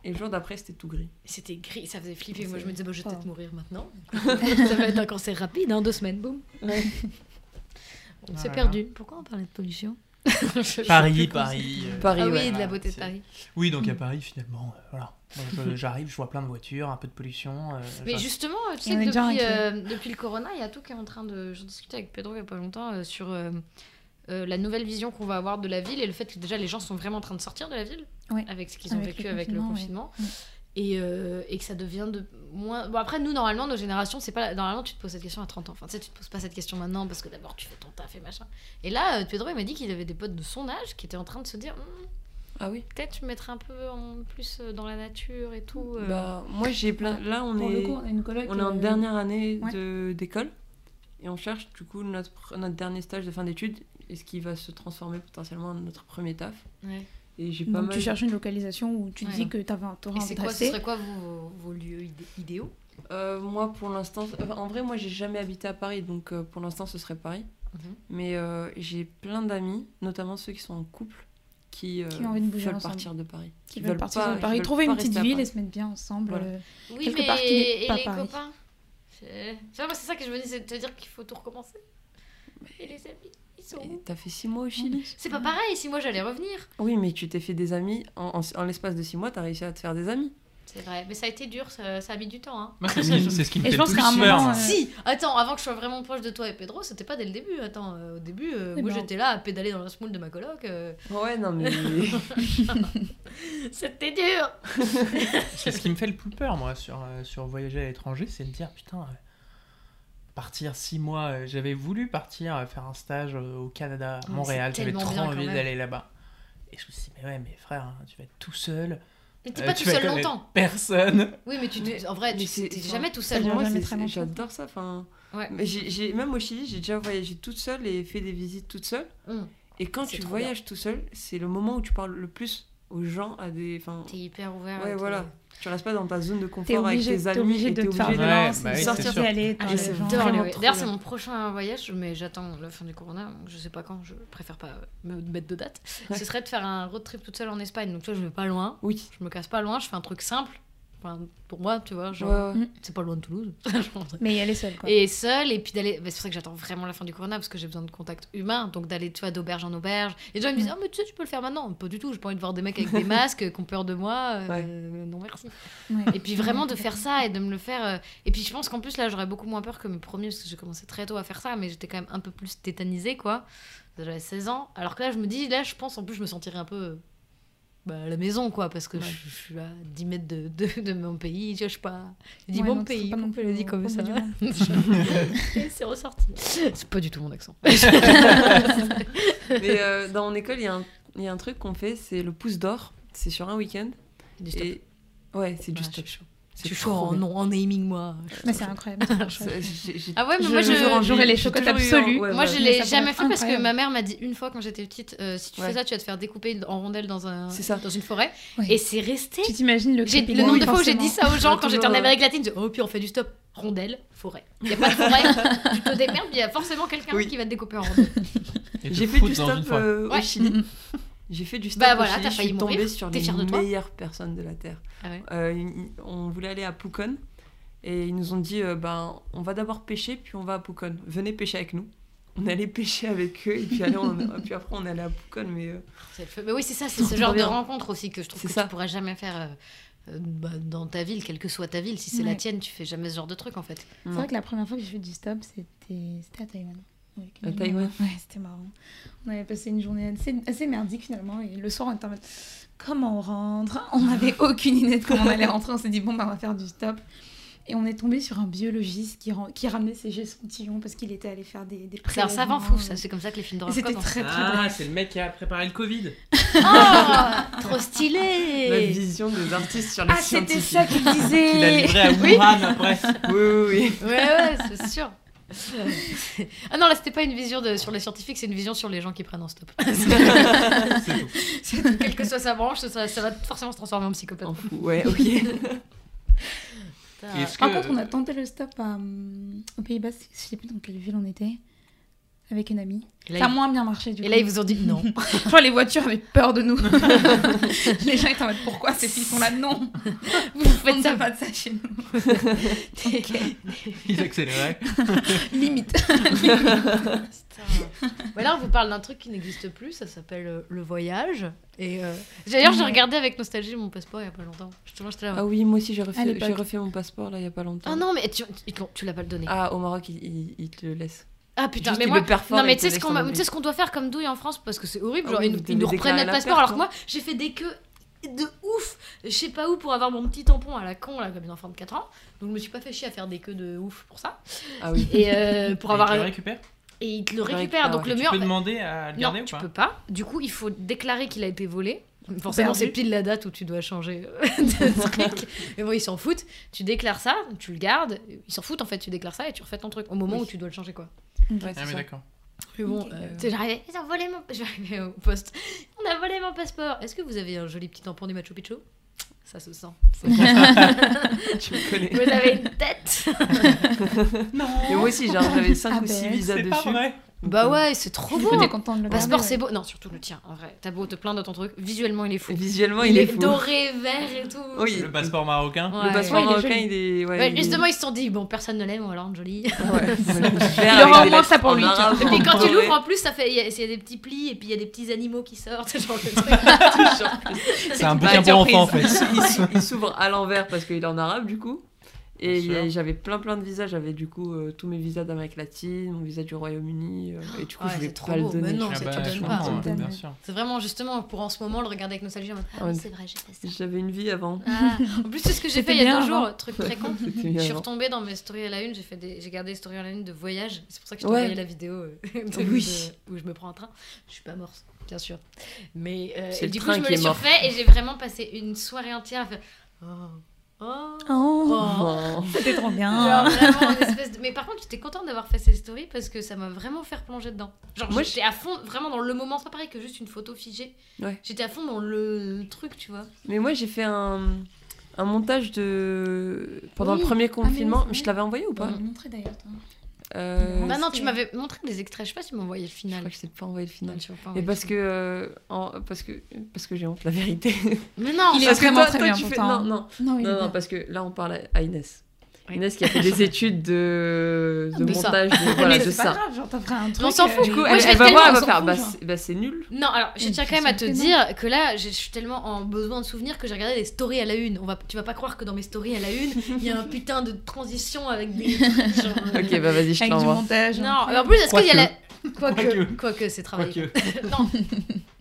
Et le jour d'après, c'était tout gris. C'était gris, ça faisait flipper. Moi, je me disais, bah, je vais Oh. peut-être mourir maintenant. (laughs) ça va être un cancer rapide, hein, deux semaines, boum. Ouais. On s'est perdu. Pourquoi on parlait de pollution (laughs) Paris, Paris. euh, Paris, Ah oui, ouais. de la Voilà, beauté de Paris. Oui, donc à Paris, finalement, euh, voilà. Je- (laughs) J'arrive, je vois plein de voitures, un peu de pollution. euh, Mais justement, tu sais que depuis, euh, depuis le corona, il y a tout qui est en train de. Je discutais avec Pedro il y a pas longtemps euh, sur euh, la nouvelle vision qu'on va avoir de la ville et le fait que déjà les gens sont vraiment en train de sortir de la ville Ouais. avec ce qu'ils ont Avec vécu avec le confinement, ouais. Et, euh, et que ça devient de moins. Bon, après, nous, normalement, nos générations, c'est pas. Normalement, tu te poses cette question à 30 ans. Enfin, tu sais, tu te poses pas cette question maintenant parce que d'abord, tu fais ton taf et machin. Et là, euh, Pedro, il m'a dit qu'il avait des potes de son âge qui étaient en train de se dire Hmm, Ah oui peut-être je mettrais un peu en plus dans la nature et tout. euh. Bah, moi, j'ai plein. Là, on Pour est. le coup, on a une coloc. On est en euh, dernière année ouais. de- d'école et on cherche du coup notre, dernier stage de fin d'études et ce qui va se transformer potentiellement en notre premier taf. Ouais. Et j'ai pas Donc mal. tu cherches une localisation où tu te Ouais. dis que tu auras Et envie c'est de quoi, ce serait quoi vos, vos lieux idé- idéaux? Euh, moi pour l'instant, en vrai moi j'ai jamais habité à Paris donc euh, pour l'instant ce serait Paris. Mhm. Mais euh, j'ai plein d'amis, notamment ceux qui sont en couple, qui, euh, Qui ont envie de bouger veulent ensemble. partir de Paris. Qui veulent partir pas- qui Paris, veulent trouver une petite ville et se mettre bien ensemble. Voilà. euh, Oui, Quelque mais part qui n'est et pas les Paris. copains? C'est tu vois, moi, c'est ça que je me dis, c'est de te dire qu'il faut tout recommencer. Et les amis, ils sont T'as fait six mois au Chili C'est pas pareil, si moi j'allais revenir. Oui, mais tu t'es fait des amis. En, en- en l'espace de six mois, t'as réussi à te faire des amis. C'est vrai, mais ça a été dur, ça, ça a mis du temps. Hein. Moi, c'est ce qui, c'est ce qui me (laughs) Et fait je pense le qu'à un plus peur. moment, euh, Si Attends, avant que je sois vraiment proche de toi et Pedro, c'était pas dès le début. Attends, euh, au début, euh, moi j'étais là à pédaler dans la smoule de ma coloc. euh, Ouais, non, mais. (laughs) C'était dur C'est ce qui me fait le plus peur, moi, sur, euh, sur voyager à l'étranger, c'est de dire, putain, euh, partir six mois, euh, j'avais voulu partir euh, faire un stage euh, au Canada, à Montréal, j'avais trop envie d'aller là-bas. Et je me suis dit, mais ouais, mais frère, hein, tu vas être tout seul. Mais t'es euh, pas tout seul longtemps. Personne. Oui, mais tu Mais- en vrai, tu t'es jamais tout seul. Moi, j'adore ça. Enfin, Ouais. mais j'ai, même au Chili, j'ai déjà voyagé toute seule et fait des visites toute seule. Hum. Et quand tu voyages tout seul, c'est le moment où tu parles le plus aux gens, à des. Enfin, T'es hyper ouvert. Ouais, voilà. tu restes pas dans ta zone de confort avec obligé, tes t'es amis obligé et de t'es te faire obligé de- bah de oui, sortir et aller. Ah, D'ailleurs, c'est mon prochain voyage, mais j'attends la fin du corona. donc Je sais pas quand, je préfère pas me mettre de date. Ouais. Ce serait de faire un road trip toute seule en Espagne. Donc, tu vois, je vais pas loin, Oui. je me casse pas loin, je fais un truc simple. Enfin, pour moi, tu vois, genre, Ouais, ouais. c'est pas loin de Toulouse. (laughs) Mais y aller seul, quoi. et seule, et puis d'aller. bah, c'est pour ça que j'attends vraiment la fin du corona, parce que j'ai besoin de contact humain. Donc, d'aller, tu vois, d'auberge en auberge. Et les gens ils me disent, oh, mais tu sais, tu peux le faire maintenant. Pas du tout, j'ai pas envie de voir des mecs avec des (laughs) masques qui ont peur de moi. euh, Non, merci. Et puis vraiment de faire ça et de me le faire. euh, Et puis je pense qu'en plus là j'aurais beaucoup moins peur que mes premiers parce que j'ai commencé très tôt à faire ça, mais j'étais quand même un peu plus tétanisée quoi. J'avais 16 ans. Alors que là je me dis, là je pense en plus je me sentirais un peu euh, bah, à la maison quoi parce que Ouais. je, je suis à 10 mètres de, de, de mon pays. Je sais pas. Je dis Ouais, mon non, pays, pas non je le dis plus comme ça (laughs) C'est ressorti. C'est pas du tout mon accent. (laughs) (laughs) Mais euh, dans mon école, il y, a un- il y a un truc qu'on fait, c'est le pouce d'or. C'est sur un week-end. Du stop. Et... Ouais, c'est du Ouais, stop. Je suis en, non, en naming moi. (laughs) Mais c'est incroyable. (laughs) Ah ouais, mais moi je. j'aurais- les chocottes ouais, Moi, ouais. je l'ai jamais fait parce que ma mère m'a dit une fois quand j'étais petite euh, si tu Ouais. fais ça, tu vas te faire découper en rondelles dans, un, C'est ça. dans une forêt. Ouais. Et c'est resté. Tu t'imagines le nombre de fois où j'ai dit ça aux gens quand j'étais en toujours, Amérique latine, je dis, oh, puis on fait du stop. Rondelle, forêt. Il n'y a pas de forêt, (laughs) tu te démerdes, il y a forcément quelqu'un Oui. qui va te découper en rondelles. J'ai fait du stop euh, au. Chili. J'ai fait du stop Bah voilà, t'as Je suis tombée mourir. sur T'es les fière de toi meilleures personnes de la Terre. Ah ouais. Euh, on voulait aller à Pucón et ils nous ont dit euh, ben on va d'abord pêcher puis on va à Pucón. Venez pêcher avec nous. On allait pêcher avec eux et puis, allez, on- (laughs) puis après on allait à Pucón mais euh, C'est le feu. Mais oui, c'est ça, (laughs) c'est ce genre de bien. rencontre aussi que je trouve que ça. tu pourrais jamais faire euh, euh, bah, dans ta ville, quelle que soit ta ville. Si c'est la Ouais. tienne, tu fais jamais ce genre de truc en fait. C'est vrai que la première fois que j'ai fait du stop, c'était c'était à Taïwan. Avec une À. Taïwan Ouais, c'était marrant. On avait passé une journée assez, assez merdique finalement. Et le soir, on était en mode comment on rentre On n'avait (laughs) aucune idée de comment on allait rentrer. On s'est dit, bon, bah, on va faire du stop. Et on est tombé sur un biologiste qui, ram- qui ramenait ses échantillons parce qu'il était allé faire des, des C'est un savant fou, ça. C'est comme ça que les films d'horreur C'était commencent. très très Ah, bien. c'est le mec qui a préparé le Covid. (laughs) Oh, trop La stylé vision des artistes sur les Ah, c'était scientifiques. ça qu'il disait (laughs) Qu'il a livré à Oui. Wuhan après. Oui, oui, oui. Ouais, ouais, c'est sûr. Ah non, là, c'était pas une vision de, sur les scientifiques, c'est une vision sur les gens qui prennent en stop. (laughs) C'est tout. C'est tout. Quelle que soit sa branche, ça, ça va forcément se transformer en psychopathe. En fou. Ouais, ok. Par que- contre, on a tenté le stop à, hum, aux Pays-Bas, je sais plus dans quelle ville on était, avec une amie. Et là, Ça a ils- moins bien marché du et coup. là, ils vous ont dit non. (laughs) Que les voitures avaient peur de nous. (laughs) les gens étaient en mode pourquoi ces filles sont là? Non (laughs) Vous On faites ça. pas de ça chez nous. Ils accéléraient. Limite. Ouais, là, on vous parle d'un truc qui n'existe plus, ça s'appelle euh, le voyage. Et euh, d'ailleurs, j'ai regardé avec nostalgie mon passeport il y a pas longtemps. Justement, j'étais là. Ah oui, moi aussi j'ai refait, refait mon passeport là il y a pas longtemps. Ah non, mais tu, ils l'ont- tu l'as pas le donné. Ah, au Maroc, il, il- il te le laisse. Ah putain, Juste, mais il moi. Non, mais il tu sais ce qu'on tu ce qu'on doit faire comme douille en France parce que c'est horrible. Ah Genre, oui, ils, nous reprennent notre passeport perte, alors que non moi, j'ai fait des queues de ouf. Je sais pas où pour avoir mon petit tampon à la con là comme une enfant de 4 ans. Donc je me suis pas fait chier à faire des queues de ouf pour ça. Ah oui. Et euh, pour Et avoir tu le récupères? Et il te le récupère. récupère, Donc le Tu mur. peux demander à le Non, garder ou tu pas? peux pas. Du coup, il faut déclarer qu'il a été volé. Forcément, c'est pile la date où tu dois changer euh, (laughs) de (laughs) truc. Mais bon, ils s'en foutent. Tu déclares ça, tu le gardes. Ils s'en foutent en fait. Tu déclares ça et tu refais ton truc au moment Oui. où tu dois le changer quoi. Ouais, Ah, mais d'accord. Mais bon, euh, tu j'arrivais, ils ont volé mon. (laughs) Je vais arriver au poste. On a volé mon passeport. Est-ce que vous avez un joli petit tampon du Machu Picchu? Ça se sent. Tu me connais. Vous avez une tête? Non Et moi aussi, genre j'avais 5 Ah ou 6 ben, visas C'est pas dessus. vrai Bah euh, ouais, c'est trop beau. t'es content de le Le passeport, garder, c'est beau. Non, surtout le tien, en vrai. T'as beau te plaindre de ton truc. Visuellement, il est fou. Visuellement, il, est fou. doré, vert et tout. Oui. Le passeport marocain Ouais. Le passeport Ouais, il est marocain, il est. Ouais, Ouais, il est- justement, ils se sont dit, bon, personne ne l'aime, on va le rendre joli. Ouais. (laughs) Il aura au moins ça pour lui. Et puis quand tu l'ouvres, en plus, ça fait, il y, a il y a des petits plis et puis il y a des petits animaux qui sortent. (laughs) (laughs) C'est un Bah, bouquin pour surprise. enfants en fait. Il il s'ouvre à l'envers parce qu'il est en arabe du coup. Et j'avais plein plein de visas. J'avais du coup euh, tous mes visas d'Amérique latine, mon visa du Royaume-Uni. euh, et du coup, Ouais, je voulais trop pas le donner. Mais non, Ah c'est- bah, tu donnes pas. sûr. C'est vraiment justement pour en ce moment le regarder avec nostalgie. Ah oui, c'est vrai, j'ai ça. J'avais une vie avant. Ah. En plus, c'est ce que j'ai fait il y a deux avant. jours, truc très con. (laughs) Je suis retombée dans mes stories à la une, j'ai fait des... j'ai gardé les stories à la une de voyage. C'est pour ça que je t'ai Ouais. envoyé la vidéo euh, (laughs) de- Oui. de- où je me prends un train. Je suis pas morte, bien sûr. Mais euh, et du coup, je me l'ai surfait et j'ai vraiment passé une soirée entière à faire Oh, oh, Oh, oh. (laughs) C'était trop Genre bien. vraiment une espèce de... Mais par contre, j'étais contente d'avoir fait ces stories parce que ça m'a vraiment fait replonger dedans. Genre, Moi, j'étais à fond, vraiment dans le moment. C'est pas pareil que juste une photo figée. Ouais. J'étais à fond dans le, truc, tu vois. Mais moi, j'ai fait un, un montage de. Pendant Oui. le premier Ah, mais oui, confinement. c'est je te l'avais envoyé ou On pas montré d'ailleurs. Euh, Bah non, tu m'avais montré des extraits. Je sais pas si tu m'as envoyé le Je final. crois que je t'ai pas envoyé le final. Non, Et parce que, euh, en- parce que, parce que j'ai honte, la vérité. Mais non, Il est que vraiment toi, très toi, bien, tu fais- pourtant. Non, non, parce que là, on parle à Inès. Inès qui a fait (laughs) des études de, de De ça. montage, de, (laughs) voilà, Mais de c'est pas ça. grave, genre t'as fait un truc. on s'en fout. euh, Du coup, Moi, elle, va voir, elle va faire, bah, c'est bah, c'est nul. Non, alors je tiens quand même à te dire que là, je suis tellement en besoin de souvenirs que j'ai regardé les stories à la une. On va, tu vas pas croire que dans mes stories à la une, il y a un (laughs) putain de transition avec des. genre, euh, Ok, bah vas-y, je Avec du t'envoie. montage. Non, mais en plus, est-ce qu'il y a la. Quoique. C'est travaillé. Non.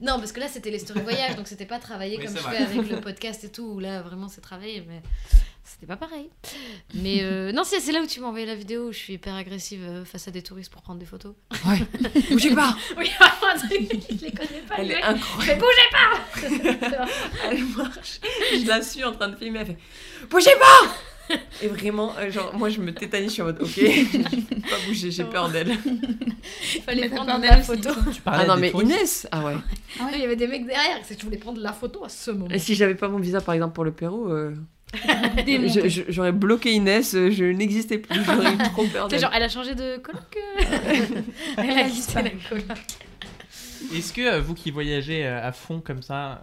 non, parce que là c'était les stories voyage, donc c'était pas travaillé comme je fais avec le podcast et tout, où là vraiment c'est travaillé, mais c'était pas pareil. Mais euh, (laughs) non, c'est là où tu m'as envoyé la vidéo où je suis hyper agressive euh, face à des touristes pour prendre des photos. Ouais. (laughs) Bougez pas Oui, vraiment un truc, je les connais pas. Elle est incroyable. Je fais bougez pas (laughs) Elle marche. Je la suis en train de filmer. Elle fait Bougez pas Et vraiment, euh, genre, moi je me tétanise, je suis en mode Ok, pas bouger, j'ai peur d'elle. Il fallait Mais prendre peur la photo. Tu parlais Ah non, mais touristes Inès Ah ouais. Il y avait des mecs derrière, c'est que je voulais prendre la photo à ce moment. Et si j'avais pas mon visa par exemple pour le Pérou, euh, je- je- (laughs) j'aurais bloqué Inès, euh, je n'existais plus, j'aurais eu trop peur Tu sais, d'elle. genre, elle a changé de coloc. euh. (laughs) elle a quitté la coloc. Est-ce que euh, vous qui voyagez à fond comme ça,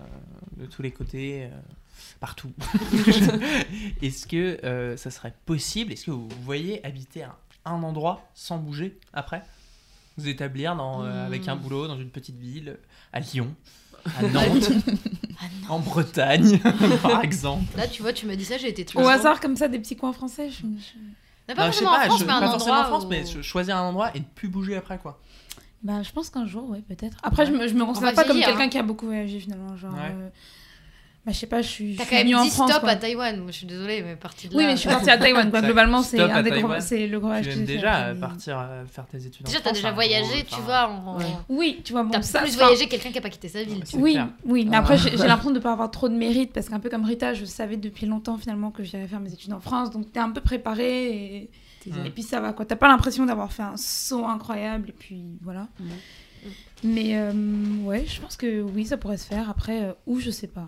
de tous les côtés, partout, (laughs) est-ce que euh, ça serait possible Est-ce que vous voyez habiter à un endroit sans bouger après? Vous établir dans, euh, Hmm. avec un boulot dans une petite ville, à Lyon, à Nantes, Ah en Bretagne, (laughs) par exemple Là, tu vois, tu m'as dit ça, j'ai été Au triste. hasard, comme ça, des petits coins français. je- je- Non, pas Non, je sais forcément en pas, France, je- mais un pas forcément en France, mais cho- choisir un endroit et ne plus bouger après quoi. Bah, je pense qu'un jour, ouais, peut-être. Après, je me, je me considère pas comme vieillir, quelqu'un hein. qui a beaucoup voyagé finalement. Genre, Ouais. euh, bah, je sais pas, je suis. T'as quand même venue en dit France, stop quoi. à Taïwan. Moi, je suis désolée, mais partie de là. Oui, mais je suis partie à Taïwan. quoi. (laughs) Globalement, c'est un des gros, c'est le gros Tu fait. déjà après. partir euh, faire tes études Déjà, t'as France, déjà voyagé, gros- tu enfin, vois. en- Ouais. Oui, tu vois, bon, T'as plus voyagé que quelqu'un qui a pas quitté sa ville. tu C'est Oui, clair. oui, mais après j'ai (laughs) l'impression de ne pas avoir trop de mérite parce qu'un peu comme Rita, je savais depuis longtemps finalement que j'irais faire mes études en France, donc t'es un peu préparé et, et puis ça va quoi. T'as pas l'impression d'avoir fait un saut incroyable et puis voilà. Mais euh, ouais, je pense que oui, ça pourrait se faire. Après, euh, où je sais pas.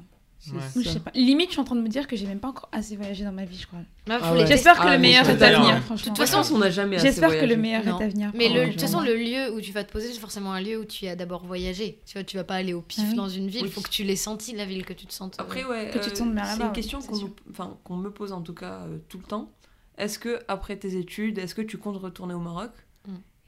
Ouais. Je sais pas. Limite, je suis en train de me dire que j'ai même pas encore assez voyagé dans ma vie, je crois. Ah ouais. tester. J'espère que Ah, le meilleur est à venir, franchement. De toute façon, on n'a jamais assez J'espère que le meilleur Non. est à venir. Mais de toute façon, le lieu où tu vas te poser, c'est forcément un lieu où tu as d'abord voyagé. Tu vois, tu vas pas aller au pif Ah oui. dans une ville. Il Oui. faut que tu l'aies senti, la ville, que tu te sentes. euh, Après, ouais, Que tu te euh, sentes bien c'est une question qu'on nous- enfin, me pose en tout cas euh, tout le temps. Est-ce que après tes études, est-ce que tu comptes retourner au Maroc?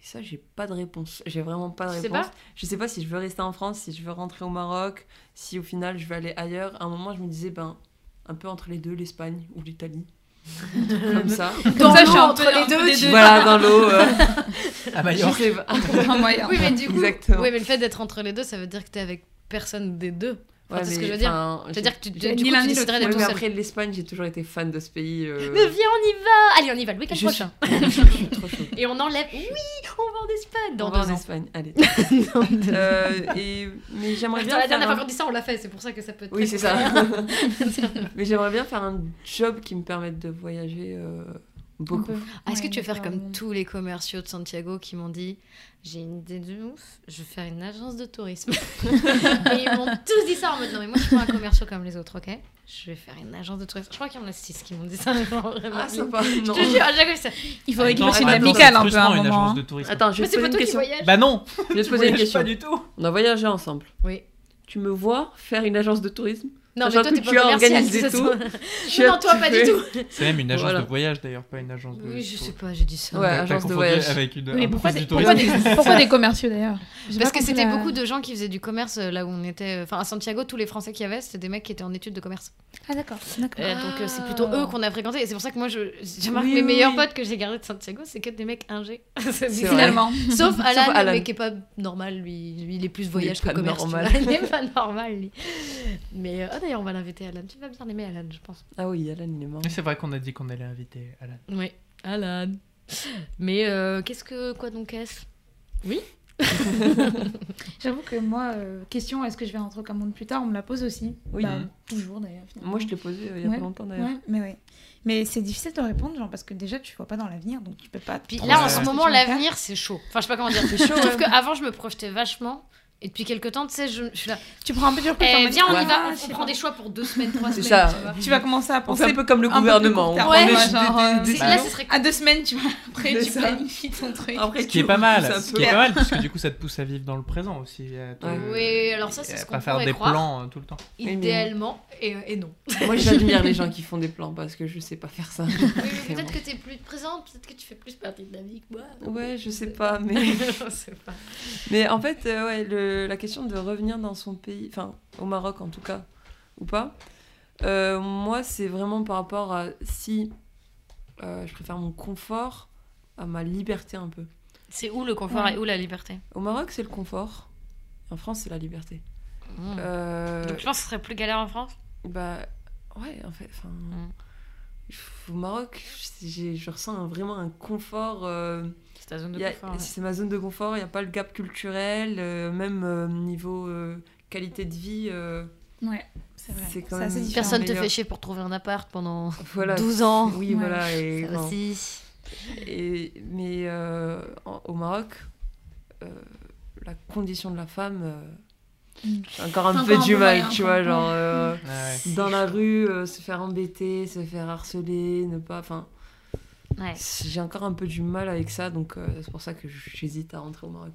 Et ça, j'ai pas de réponse. J'ai vraiment pas de Tu sais réponse. pas je sais pas si je veux rester en France, si je veux rentrer au Maroc, si au final je vais aller ailleurs. À un moment, je me disais, ben, un peu entre les deux, l'Espagne ou l'Italie. (laughs) Comme ça. Comme ça, je suis entre entre les deux, tu- voilà, dans l'eau. euh, (laughs) je sais pas. Moyen. (laughs) Oui, mais du coup. Exactement. Oui, mais le fait d'être entre les deux, ça veut dire que t'es avec personne des deux. Enfin, Ouais, c'est ce que je veux dire. veut j'ai- dire que tu, du coup, tu déciderais d'être tout seul. après l'Espagne, j'ai toujours été fan de ce pays. euh, Mais viens, on y va Allez, on y va le week-end je prochain. suis- (laughs) je suis trop chaud. Et on enlève. Oui, on va en Espagne dans On va en ans. Espagne, allez. (laughs) Euh, et, mais j'aimerais bien. la dernière fois qu'on dit ça, on l'a fait. C'est pour ça que ça peut être. Oui, c'est ça. (laughs) mais j'aimerais bien faire un job qui me permette de voyager euh, beaucoup. Ah, Est-ce que tu veux faire comme tous les commerciaux de Santiago qui m'ont dit j'ai une idée de ouf, je vais faire une agence de tourisme. (laughs) et ils m'ont tous dit ça en mode non mais moi je suis pas un commercial comme les autres, ok? Je vais faire une agence de tourisme. Je crois qu'il y en a six qui m'ont dit ça. genre, vraiment. Ah, sympa. Je Non. te jure, à chaque fois Il faudrait qu'il Attends, fasse une amicale un peu à un une moment. agence hein. de tourisme. Attends, je vais te c'est poser pas une toi qui question. voyages Bah non Je vais te Je poser une question. pas du tout On a voyagé ensemble. Oui. Tu me vois faire une agence de tourisme? Non, mais toi t'es pas commercial. tout. ça. (laughs) Tu Non, toi pas du tout. C'est même une agence Voilà. de voyage d'ailleurs, pas une agence de Oui, je sais pas, j'ai dit ça. Ouais, agence de voyage. Avec une, un pourquoi des, du pourquoi, tourisme. des, pourquoi des commerciaux d'ailleurs Parce que c'était la- beaucoup de gens qui faisaient du commerce euh, là où on était. Enfin, à Santiago, tous les Français qu'il y avait, c'était des mecs qui étaient en études de commerce. Ah d'accord, d'accord. Euh, donc euh, c'est plutôt eux qu'on a fréquenté. Et c'est pour ça que moi, je, je remarque Oui, mes oui, meilleurs potes que j'ai gardés de Santiago, c'est que des mecs ingés. (laughs) Finalement. (laughs) Sauf Alan, mais qui est pas normal, lui. Il est plus voyage que commerce. Il est pas normal, lui. Mais ah, d'ailleurs, on va l'inviter, Alan. Tu vas bien aimer Alan, je pense. Ah oui, Alan, il est mort. Mais C'est vrai qu'on a dit qu'on allait inviter Alan. Oui, Alan. Mais euh, qu'est-ce que. Quoi donc est-ce? (laughs) J'avoue que moi, euh, question est-ce que je vais rentrer au Cameroun plus tard? On me la pose aussi. Oui. Bah, toujours d'ailleurs. Moi, je l'ai posé euh, il y a Ouais. pas longtemps d'ailleurs. Ouais, mais ouais. Mais c'est difficile de répondre, genre, parce que déjà, tu vois pas dans l'avenir, donc tu peux pas. Puis là, en ce moment, l'avenir, c'est chaud. Enfin, je sais pas comment dire. C'est chaud, Je trouve qu'avant, je me projetais vachement. Et depuis quelques temps, tu sais, je, je suis là. Tu prends un peu du recul. Eh, en mode, viens, on ouais, y va. On, on prend des choix pour deux semaines, trois C'est semaines. ça. tu vois. Tu vas commencer à On penser fait un peu comme le peu gouvernement. on Ouais, des- ouais, des- genre, des euh, décisions. Là, ce serait À deux semaines, tu vois. (laughs) Après, tu ça. planifies ton truc. Après, Ce qui est pas mal, ce qui est pas mal, parce que (laughs) du coup ça te pousse à vivre dans le présent aussi. Oui, alors ça, c'est ce à qu'on pas faire des plans euh, tout le temps. Idéalement, et, et non. (laughs) Moi, j'admire les gens qui font des plans parce que je sais pas faire ça. Oui, mais Vraiment. peut-être que t'es plus présente, peut-être que tu fais plus partie de la vie que moi. Ouais, je sais pas, mais. je sais pas. Mais en fait, euh, ouais, le- la question de revenir dans son pays, enfin au Maroc en tout cas, ou pas, euh, moi c'est vraiment par rapport à si euh, je préfère mon confort à ma liberté un peu. C'est où le confort Ouais. et où la liberté? Au Maroc c'est le confort, en France c'est la liberté. Mmh. Euh, Donc je pense que ce serait plus galère en France? bah ouais, en fait, enfin. Mm. Au Maroc, je ressens un- vraiment un confort. euh, C'est ta zone de a- confort. ouais. C'est ma zone de confort, il n'y a pas le gap culturel, euh, même euh, niveau euh, qualité de vie. euh, Ouais, c'est vrai. C'est quand assez. Personne te meilleur. fait chier pour trouver un appart pendant (laughs) voilà. 12 ans. Oui, Ouais. voilà. Et, Ça aussi. et- mais euh, en- au Maroc, euh, la condition de la femme, encore un peu du mal, tu vois, genre euh, Ah ouais. dans la rue, euh, se faire embêter, se faire harceler, ne pas. Enfin, Ouais. j'ai encore un peu du mal avec ça, donc euh, c'est pour ça que j'hésite à rentrer au Maroc.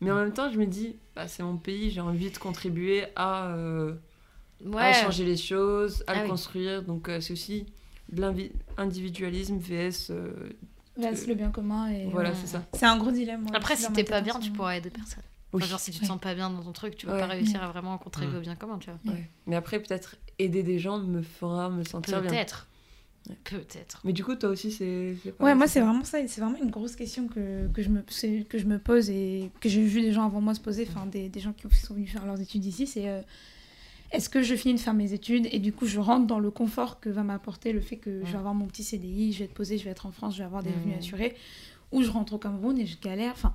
Mais en même temps, je me dis, bah, c'est mon pays, j'ai envie de contribuer à, euh, à changer les choses, à Ah le oui. construire. Donc euh, c'est aussi de l'individualisme VS. euh, Là, c'est le bien commun. Et, voilà, c'est ça. C'est un gros dilemme. Après, si t'es pas bien, en ce tu pourras aider personne. Oui. Enfin, genre, si tu te Ouais. sens pas bien dans ton truc, tu vas Ouais. pas réussir à vraiment contribuer Mm. au bien commun, tu vois. Ouais. Mais après, peut-être aider des gens me fera me sentir bien. Peut-être. Ouais. Peut-être. Mais du coup, toi aussi, c'est. Ouais, moi c'est vraiment ça, c'est vraiment une grosse question que, que, je me, que je me pose et que j'ai vu des gens avant moi se poser, enfin des, des gens qui sont venus faire leurs études ici, c'est euh, est-ce que je finis de faire mes études et du coup je rentre dans le confort que va m'apporter le fait que je vais avoir mon petit CDI, je vais être posée, je vais être en France, je vais avoir des revenus assurés, ou je rentre au Cameroun et je galère. Enfin,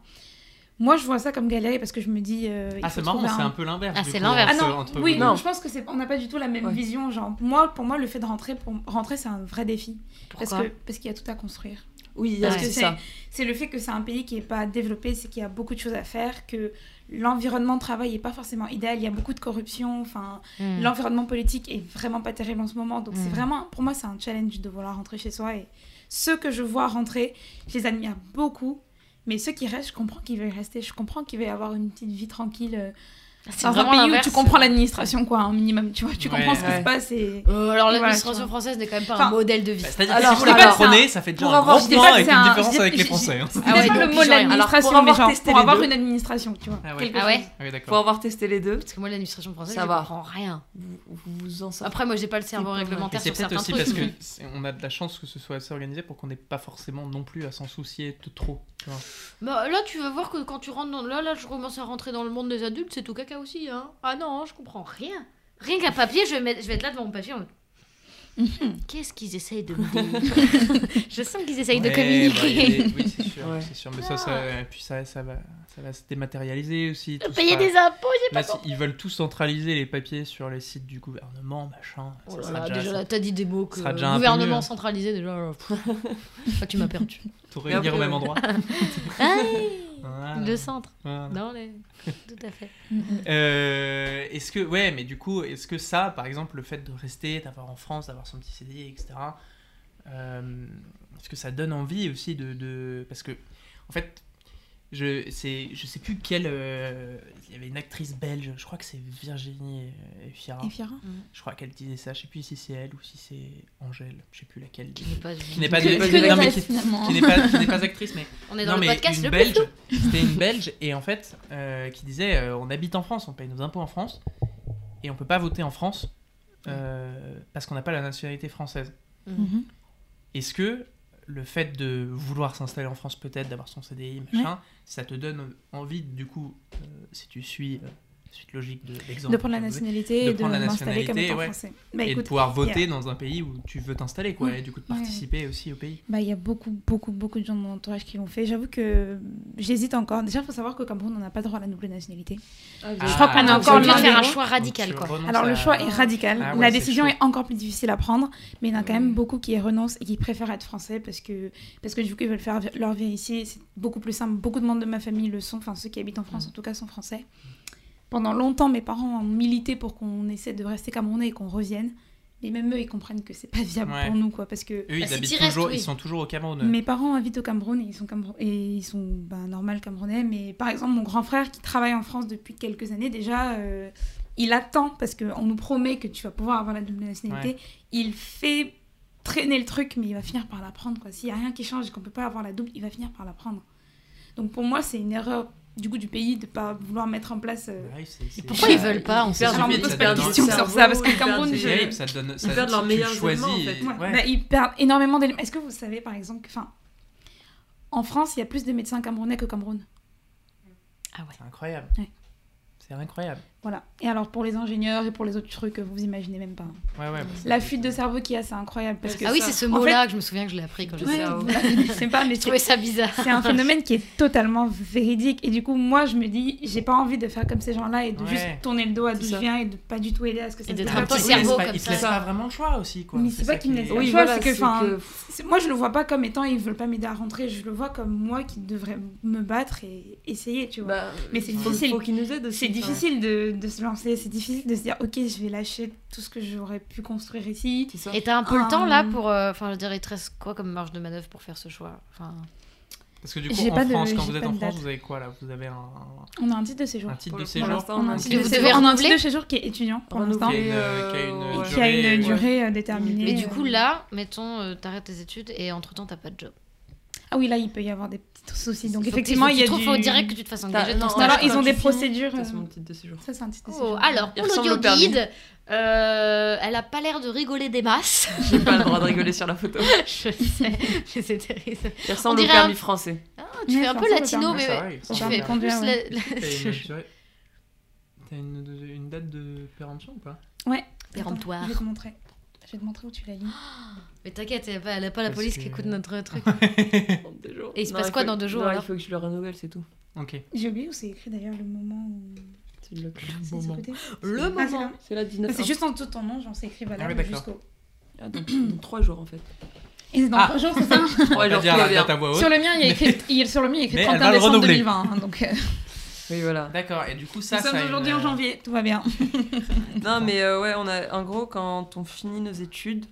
moi je vois ça comme galérer parce que je me dis. euh, il Ah, c'est marrant, c'est un- un peu l'inverse. Ah, c'est l'inverse. Ah entre- oui, non. je pense que c'est on n'a pas du tout la même Ouais. vision. Genre moi, pour moi, le fait de rentrer, pour rentrer, c'est un vrai défi parce Pourquoi que parce qu'il y a tout à construire. Oui, Parce Ouais. que c'est c'est ça. c'est le fait que c'est un pays qui n'est pas développé, c'est qu'il y a beaucoup de choses à faire, que l'environnement de travail n'est pas forcément idéal, il y a beaucoup de corruption, enfin Hmm. l'environnement politique est vraiment pas terrible en ce moment, donc c'est Mm. vraiment, pour moi c'est un challenge de vouloir rentrer chez soi et ceux que je vois rentrer, je les admire beaucoup, mais ceux qui restent, je comprends qu'ils veulent rester, je comprends qu'ils veulent avoir une petite vie tranquille euh, C'est dans un pays où tu comprends l'administration quoi, un minimum, tu vois, tu Ouais. comprends ce qui Ouais. se passe et... Euh, alors l'administration française n'est quand même pas Enfin, un modèle de vie. Bah, C'est-à-dire Alors, que si vous je la c'est comprenez, ça fait déjà pour un avoir- gros je dis point avec c'est une un- différence avec les Français. hein. Ah ouais, dis pas donc, le mot de l'administration, pour mais avoir une administration, tu vois. Ah ouais. Ah. Ah. Pour avoir testé les deux, Parce que moi l'administration française, Ça je va. comprends rien. vous vous en sortez. Après moi j'ai pas le cerveau réglementaire c'est sur peut-être certains aussi trucs. parce que mais- c'est- on a de la chance que ce soit assez organisé pour qu'on n'ait pas forcément non plus à s'en soucier de trop. Bah, là tu vas voir que quand tu rentres dans... Là, là je commence à rentrer dans le monde des adultes, c'est tout caca aussi. Hein. Ah non, je comprends rien. Rien qu'un papier, je vais, mettre... je vais être là devant mon papier en (laughs) Qu'est-ce qu'ils essayent de me dire (laughs) Je sens qu'ils essayent de communiquer. bah, des- Oui, c'est sûr, Ouais. c'est sûr. Mais ça, ça, puis ça, ça, va, ça va se dématérialiser aussi. tout Payer sera- des impôts, j'ai Là, pas si- ils veulent tout centraliser les papiers sur les sites du gouvernement, machin. Oh ça là sera là, déjà, déjà ça- là, t'as dit des mots que sera déjà un peu gouvernement mieux. centralisé déjà. là, pff. Ah, tu m'as perdu. (laughs) tout réunir au même endroit. Voilà. le centre, Voilà. dans les... (laughs) Tout à fait. Euh, est-ce que, ouais, mais du coup, est-ce que ça, par exemple, le fait de rester, d'avoir en France, d'avoir son petit CDI, etc., euh, est-ce que ça donne envie aussi de, de- parce que, en fait, je, c'est, je sais plus quelle, euh, il y avait une actrice belge, je crois que c'est Virginie euh, Efira, Et Fiera je crois qu'elle disait ça, je sais plus si c'est elle ou si c'est Angèle, je sais plus laquelle. Qui n'est pas... Qui n'est pas, Que- des- que non, des mais rêves, qui- finalement. qui n'est pas, qui n'est pas actrice, mais (laughs) On est dans non, le mais podcast une le belge, plus c'était une belge, et en fait, euh, qui disait euh, on habite en France, on paye nos impôts en France, et on peut pas voter en France euh, parce qu'on n'a pas la nationalité française. Mhm. Est-ce que le fait de vouloir s'installer en France, peut-être, d'avoir son CDI, machin, ça te donne envie, du coup, euh, si tu suis euh, suite logique de l'exemple, De prendre la nationalité De et de prendre la m'installer comme nationalité, étant ouais. français. Bah et de pouvoir a- voter dans un pays où tu veux t'installer, quoi, et du coup de Ouais. participer aussi au pays. bah, il y a beaucoup, beaucoup, beaucoup de gens de mon entourage qui l'ont fait. J'avoue que j'hésite encore. Déjà, il faut savoir qu'au Cameroun, on n'a pas droit à la double nationalité. Ah, Je crois qu'on Ah, encore obligé de faire un choix radical quoi. Alors, le à- choix est radical. Ah ouais, la décision chaud. est encore plus difficile à prendre. Mais il y en a quand même Mm. beaucoup qui renoncent et qui préfèrent être français parce que, parce que du coup, ils veulent faire leur vie ici. C'est beaucoup plus simple. Beaucoup de membres de ma famille le sont. Enfin, ceux qui habitent en France, Mm. en tout cas, sont français. Pendant longtemps, mes parents ont milité pour qu'on essaie de rester camerounais et qu'on revienne. Mais même eux, ils comprennent que c'est pas viable Ouais. pour nous, quoi. Parce que Eux, Bah, ils, si habitent toujours, oui. ils sont toujours au Cameroun. mes parents habitent au Cameroun et ils sont, Cameroun- et ils sont bah, normal camerounais. Mais par exemple, mon grand frère qui travaille en France depuis quelques années, déjà, euh, il attend parce qu'on nous promet que tu vas pouvoir avoir la double nationalité. Il fait traîner le truc, mais il va finir par l'apprendre. quoi. S'il n'y a rien qui change et qu'on peut pas avoir la double, il va finir par l'apprendre. Donc pour moi, c'est une erreur du coup du pays de pas vouloir mettre en place. euh, Ouais, Pourquoi ils veulent pas On se faire donne- des questions sur ça, parce que Ils perdent Cameroun, C'est je- ça te donne. Ça, perdent leurs meilleurs choisis, éléments, en fait. Ouais. ouais. Bah, ils perdent énormément d'éléments. Est-ce que vous savez, par exemple, que, enfin, en France, il y a plus de médecins camerounais qu'au Cameroun? Ah ouais. C'est incroyable. Ouais. C'est incroyable. Voilà. Et alors, pour les ingénieurs et pour les autres trucs, vous imaginez même pas. Ouais, ouais. bah, La fuite de cerveau qu'il y a, c'est incroyable. Parce que Ah oui, c'est ce En mot-là que je me souviens que je l'ai appris quand Ouais, j'étais là. voilà. c'est pas, mais (laughs) Je trouvais ça bizarre. c'est un phénomène qui est totalement véridique. Et du coup, moi, je me dis, j'ai pas envie de faire comme ces gens-là et de Ouais. juste tourner le dos à d'où je viens et de pas du tout aider à ce que ça Et se d'être développe. un petit Ils te laissent cerveau pas- comme Ils ça. laissent pas vraiment le choix aussi, quoi. Mais c'est pas qu'ils me laissent pas Oui, le choix, c'est que, moi, je le vois pas comme étant ils veulent pas m'aider à rentrer. Je le vois comme moi qui devrais me battre et essayer, tu vois. Bah, Mais c'est difficile. C'est difficile de, de se lancer, c'est difficile de se dire ok je vais lâcher tout ce que j'aurais pu construire ici. Et t'as un peu le temps là hum. pour. euh, Enfin, je dirais, il te reste quoi comme marge de manœuvre pour faire ce choix Enfin, Parce que du coup, en pas de- France, quand vous êtes en France, vous avez quoi là? Vous avez un, On a un titre de séjour. un titre de séjour On a un titre de vous séjour, devez on a un renouveler titre de séjour qui est étudiant pour l'instant, qui a une, Euh, qui a une ouais. qui a une durée, ouais. durée euh, déterminée. Mais du euh. coup, là, mettons, euh, t'arrêtes tes études et entre temps, t'as pas de job. Ah oui là il peut y avoir des petits soucis. Donc effectivement il y a du. faut direct que tu te fasses engager non, stage. alors, ils ont des procédures, t'as euh, son titre de séjour. Ça c'est un titre de Oh, séjour. alors, Il pour l'audio guide, euh, elle a pas l'air de rigoler des masses. (laughs) J'ai pas le droit de rigoler sur la photo. (laughs) je sais, mais c'est terrible. Il ressemble On au permis français. Ah, tu fais un ça peu latino, mais ça tu fais plus T'as une date de péremption ou pas? Ouais. Péremptoire. Je vais te montrer. Je vais te montrer où tu l'as lu. (gasps) Mais t'inquiète, elle a pas, la Parce police qui écoute notre (laughs) truc. Dans deux jours. Et il se Non, passe quoi faut- dans deux jours, non, alors Il faut que je le renouvelle, c'est tout. Ok. J'ai oublié où c'est écrit d'ailleurs le moment où. C'est le- ce moment. Le Ah, c'est moment. là. C'est la 19 C'est juste en dessous de ton nom, genre c'est écrit valable Ah jusqu'au. Ah, (clears throat) trois jours en fait. Et c'est dans Ah. trois jours, c'est ça (laughs) la. Sur le mien, il y a écrit, sur le mien, il y a écrit Mais elle 31 va le décembre renouveler. 2020. hein, donc, euh, Oui, voilà. D'accord, et du coup, ça, nous ça sommes aujourd'hui une- en janvier, tout va bien. (laughs) Non, mais euh, ouais, on a, en gros, quand on finit nos études,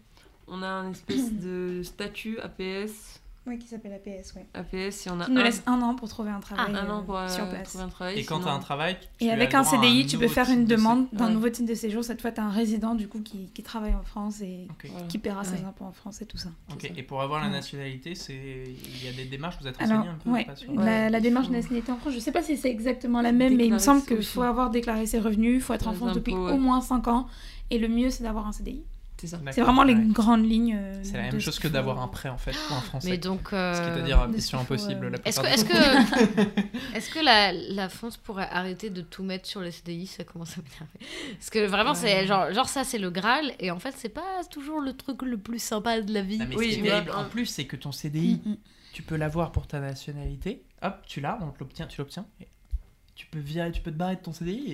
on a un espèce de statut APS. Oui, qui s'appelle APS, ouais. APS, et on a Qui nous un, laisse un an pour trouver un travail un an euh, pour euh, sur place. trouver un travail. Et quand sinon- t'as un travail, tu Et as avec un CDI, tu peux faire une demande d'un Ouais. nouveau titre de séjour. Cette fois, tu as un résident du coup qui, qui travaille en France et. Voilà. qui paiera ses Ouais. impôts en France et tout ça. Ok, C'est ça. Et pour avoir la nationalité, c'est il y a des démarches, vous êtes renseigné Alors, un peu ouais, la, la démarche de nationalité en France, je sais pas si c'est exactement la même, mais il me semble ses- qu'il faut avoir déclaré ses revenus, il faut être en France depuis au moins 5 ans. Et le mieux, c'est d'avoir un CDI. C'est ça. C'est vraiment les grandes lignes. euh, C'est la même chose que d'avoir un prêt en fait pour un français. Mais donc. Ce qui euh, veut dire de ce mission impossible euh, Est-ce que, temps. que, (laughs) est-ce que la, la France pourrait arrêter de tout mettre sur les CDI Ça commence à m'énerver. Parce que vraiment, c'est genre, genre ça, c'est le Graal. Et en fait, c'est pas toujours le truc le plus sympa de la vie. Non, mais Oui, ce qui est terrible en plus, c'est que ton CDI, Mm, mm. tu peux l'avoir pour ta nationalité. Hop, tu l'as, on l'obtient, tu l'obtiens. et Tu peux virer, tu peux te barrer de ton CDI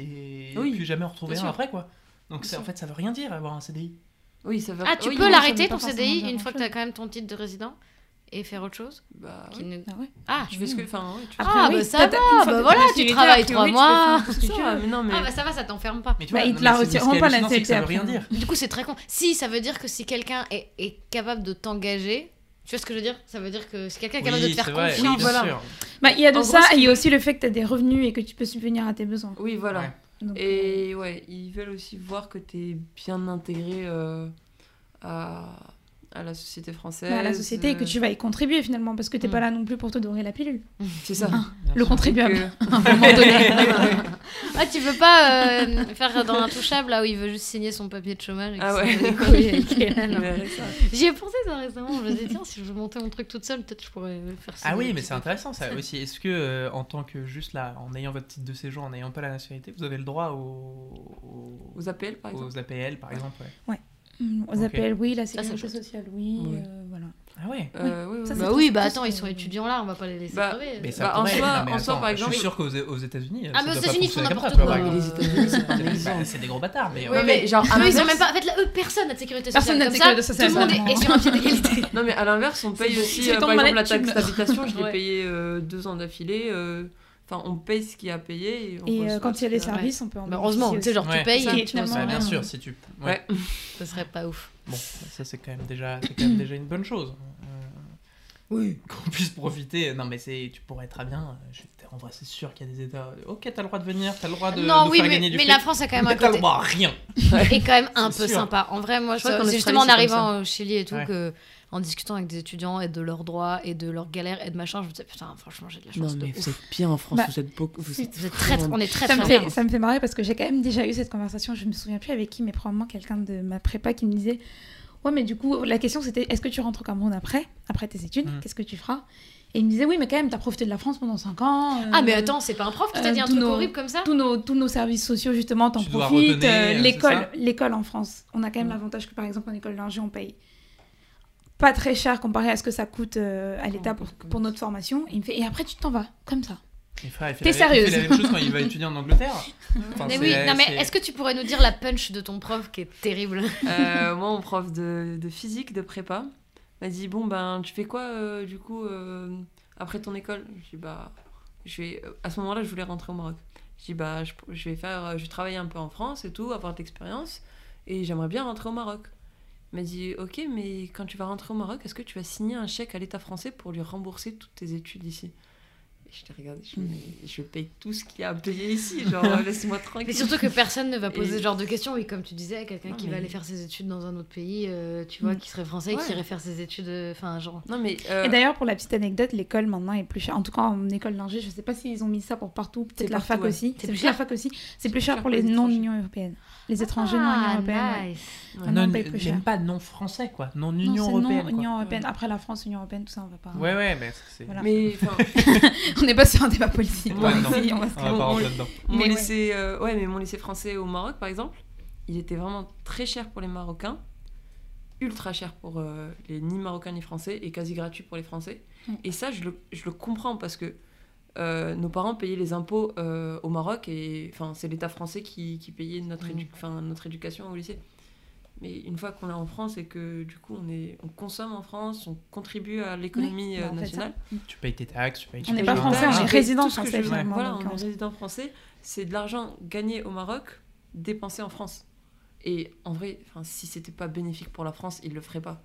et Oui, plus jamais en retrouver un sûr. après quoi. Donc en fait, ça veut rien dire avoir un CDI. Oui, ça va. Ah, tu oui, peux l'arrêter ton CDI une fois que tu as quand même ton titre de résident et faire autre chose Bah, qui oui. ne- Ah ouais. Ah, Tu fais ce que. Enfin, ouais, tu Ah, Après, bah oui, ça va, bah voilà, tu travailles trois mois. tu ça, mais non, mais. Ah bah ça va, ça t'enferme pas. Mais tu Bah, vois, ils non, te la c'est- retireront qui pas, la c'est ça veut rien dire. Du coup, c'est très con. Si, ça veut dire que si quelqu'un est, est capable de t'engager, tu vois ce que je veux dire? Ça veut dire que si quelqu'un est capable de te faire c'est vrai, confiance, oui, voilà. Bah, il y a de En ça, et il y qui- a aussi le fait que tu as des revenus et que tu peux subvenir à tes besoins. Oui, voilà. Donc, Et ouais, ils veulent aussi voir que tu es bien intégré euh, à, à la société française. bah, à la société et que tu vas y contribuer finalement parce que t'es Mm. pas là non plus pour te dorer la pilule. (laughs) C'est ça. Bien Le contribuable. Que- (laughs) à un moment donné. (laughs) Ah, tu veux pas euh, faire dans l'intouchable là où il veut juste signer son papier de chômage et Ah ouais. J'y ai pensé ça récemment. Je me disais, tiens, si je montais mon truc toute seule, peut-être je pourrais faire ça. Ah oui, mais c'est intéressant ça aussi. Est-ce que, euh, en tant que juste là, en ayant votre titre de séjour, en n'ayant pas la nationalité, vous avez le droit aux, aux, APL, par exemple. aux APL par exemple ouais. Mm, Aux Ok. appels, oui, la c'est sécurité chouette. sociale, oui. Ouais. euh, voilà. Ah ouais Euh, oui, oui, Ça, oui. Bah tout- oui, bah attends, ils sont étudiants là, on va pas les laisser Bah, crever. Mais ça Bah, en soi- non, mais en soi, par je exemple- suis sûr qu'aux aux États-Unis, Ah, ça mais aux États-Unis, ils font n'importe ça, quoi. Les. États-Unis, c'est un Bah, exemple. C'est des gros bâtards, mais. Euh, mais genre, Eux, ils ont même pas. En fait, là, eux, personne n'a de sécurité sociale. Personne n'a de Comme sécurité ça, sociale, Tout le monde est, sur un pied d'égalité. Non, mais à l'inverse, on paye aussi, c'est euh, par exemple, la taxe d'habitation, je l'ai Ouais. payé euh, deux ans d'affilée. Euh, Enfin, on paye ce qu'il y a à payer. Et, on Et euh, quand il y a les qu'il services, on peut en Mais heureusement, tu sais, genre, Ouais. tu payes Ça, et tu reçois Bah, bien rien. sûr, si tu. Ouais. Ouais. Ça serait pas ouf. Bon, ça c'est quand même déjà, c'est quand même déjà une bonne chose. Oui. Qu'on puisse profiter. Non, mais c'est, tu pourrais très bien. euh, je- En vrai, c'est sûr qu'il y a des États. Ok, t'as le droit de venir, t'as le droit de non, nous oui, faire mais, gagner du mais la France a quand même mais un t'as le côté. droit à rien. (laughs) est quand même un peu sûr. sympa. En vrai, moi, Je qu'en c'est justement en arrivant au Chili et tout Ouais. que, en discutant avec des étudiants et de leurs droits et de leurs galères et de machin, je me disais, putain, franchement, j'ai de la chance. Non, de mais ouf. vous êtes bien en France, Bah, vous êtes beaucoup. Vous êtes Vous êtes très, on est très Ça très me, bien. ça me fait marrer parce que j'ai quand même déjà eu cette conversation, je me souviens plus avec qui, mais probablement quelqu'un de ma prépa qui me disait Ouais, mais du coup, la question c'était est-ce que tu rentres au Cameroun après, après tes études Mm. Qu'est-ce que tu feras? Et il me disait Oui, mais quand même, t'as profité de la France pendant 5 ans. euh, Ah, mais attends, c'est pas un prof qui t'a euh, dit un tous truc nos- horrible comme ça Tous nos, tous nos services sociaux, justement, t'en profites. euh, l'école, l'école en France, on a quand même Mm. l'avantage que, par exemple, en école d'ingé, on paye pas très cher comparé à ce que ça coûte euh, à l'État pour, pour notre formation. Et il me fait Et après, tu t'en vas, comme ça. T'es la, il fait sérieuse la même chose quand il va étudier en Angleterre. (laughs) Enfin, Mais oui, non, mais est-ce que tu pourrais nous dire la punch de ton prof qui est terrible? Euh, moi, mon prof de, de physique, de prépa, m'a dit Bon, ben, tu fais quoi euh, du coup euh, après ton école? Je dis Bah, je vais. À ce moment-là, je voulais rentrer au Maroc. Je dis Bah, je, je vais faire. Je vais travailler un peu en France et tout, avoir de l'expérience, et j'aimerais bien rentrer au Maroc. M'a dit Ok, mais quand tu vas rentrer au Maroc, est-ce que tu vas signer un chèque à l'État français pour lui rembourser toutes tes études ici? Je t'ai regardé, je, me dis, Mais je paye tout ce qu'il y a à payer ici, genre (laughs) laisse-moi tranquille. Mais surtout que personne ne va poser Et- ce genre de questions. Oui, comme tu disais, quelqu'un qui mais- va aller faire ses études dans un autre pays, euh, tu vois, Mm. qui serait français, Ouais. qui irait faire ses études, euh, enfin, genre. Non, mais. euh, Et d'ailleurs, pour la petite anecdote, l'école maintenant est plus chère. En tout cas, en école d'ingé, je sais pas s'ils ont mis ça pour partout. Peut-être C'est la fac aussi. C'est plus la cher fac aussi. C'est plus cher pour les pour les non-Union européenne. Les étrangers non-Union Ah, européenne. ouais. nice. ouais. Non, même pas non français quoi, non Non, Union c'est européenne. non Union quoi. européenne. Après la France, Union européenne, tout ça, on va pas. Ouais ouais, mais c'est. Voilà. Mais (laughs) (laughs) On n'est pas sur un débat politique. Ouais, non. on va se. Mon Mais ouais. lycée, euh, ouais, mais mon lycée français au Maroc, par exemple, il était vraiment très cher pour les Marocains, ultra cher pour euh, les ni Marocains ni Français, et quasi gratuit pour les Français. Mm. Et ça, je le, je le comprends parce que euh, nos parents payaient les impôts euh, au Maroc, et enfin, c'est l'État français qui, qui payait notre, Mm. édu- notre éducation au lycée. Mais une fois qu'on est en France et que du coup on, est, on consomme en France, on contribue à l'économie Oui, euh, bah, fait, nationale. Tu payes tes taxes, tu payes On n'est tes pas français, on est résident français, je- Voilà, on est résident français. C'est de l'argent gagné au Maroc, dépensé en France. Et en vrai, enfin, si c'était pas bénéfique pour la France, ils le feraient pas.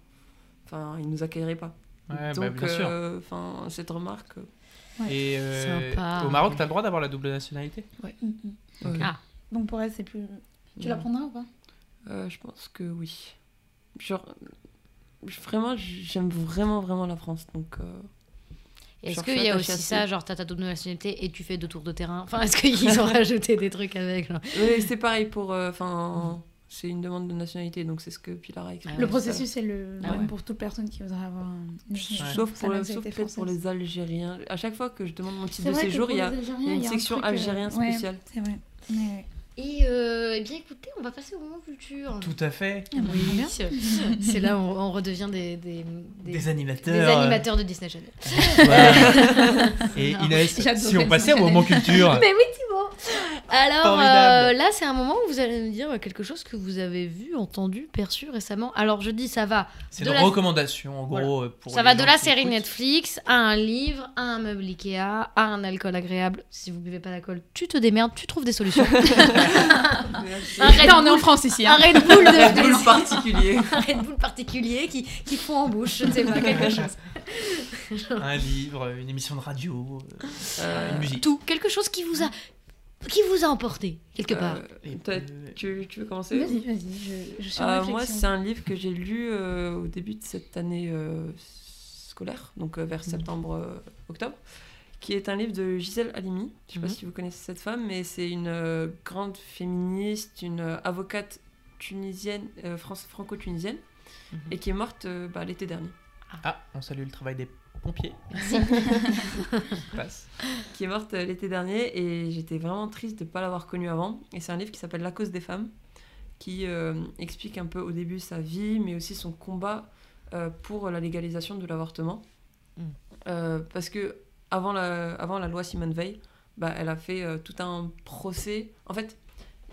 Enfin, ils nous accueilleraient pas. Ouais, bah, Donc, euh, enfin, cette remarque. euh, Et euh, Sympa. au Maroc, t'as le droit d'avoir la double nationalité mm. euh, Ah. Donc pour elle, c'est plus. Tu la prendras ou pas? Euh, Je pense que oui. Genre, vraiment, j'aime vraiment, vraiment la France. Donc, euh, Est-ce qu'il y a aussi ça, genre t'as ta double nationalité et tu fais deux tours de terrain? Enfin, est-ce qu'ils ont (laughs) rajouté des trucs avec genre? C'est pareil pour. euh, Enfin, c'est une demande de nationalité, donc c'est ce que Pilar a écrit. Ah Le processus est le Ah même ouais. pour toute personne qui voudrait avoir un. une- Sauf, sa pour, le- sauf peut-être pour les Algériens. À chaque fois que je demande mon titre C'est de séjour, il y a, y une un section truc, euh, algérien ouais, spéciale. c'est vrai. Et euh, eh bien écoutez, on va passer au moment culture. Tout à fait. Très bien. C'est là où on, on redevient des, des, des, Des animateurs. des animateurs de Disney Channel. voilà. (laughs) Et Non. Inès, J'adorais si on passait au moment culture. (laughs) Mais oui, Thibaut Alors euh, là, c'est un moment où vous allez me dire quelque chose que vous avez vu, entendu, perçu récemment. Alors je dis, ça va. C'est de une la- recommandation, en gros. euh, Pour ça va de la série écoutent. Netflix à un livre, à un meuble Ikea, à un alcool agréable. Si vous buvez pas d'alcool, tu te démerdes, tu trouves des solutions. (laughs) un, Red on est en Bull, France ici. un hein. Red Bull de particulier. (laughs) un Red Bull particulier qui, qui fond en bouche, je ne sais pas, quelque chose. (laughs) Un livre, une émission de radio, euh, Euh, une musique. Tout, quelque chose qui vous a, qui vous a emporté quelque part. euh, euh, tu, tu veux commencer? Vas-y, vas-y, je, je suis en Euh. Moi, c'est un livre que j'ai lu euh, au début de cette année euh, scolaire, donc euh, vers septembre-octobre, qui est un livre de Gisèle Halimi. Je ne sais pas Mhm. si vous connaissez cette femme, mais c'est une euh, grande féministe, une euh, avocate tunisienne, euh, franco-tunisienne, Mhm. et qui est morte euh, bah, l'été dernier. Ah, on salue le travail des pompiers. (laughs) Passe. Qui est morte euh, l'été dernier, et j'étais vraiment triste de ne pas l'avoir connue avant. Et c'est un livre qui s'appelle La cause des femmes, qui euh, explique un peu au début sa vie, mais aussi son combat euh, pour la légalisation de l'avortement. Mm. Euh, parce que avant la, avant la loi Simone Veil, bah, elle a fait euh, tout un procès. En fait,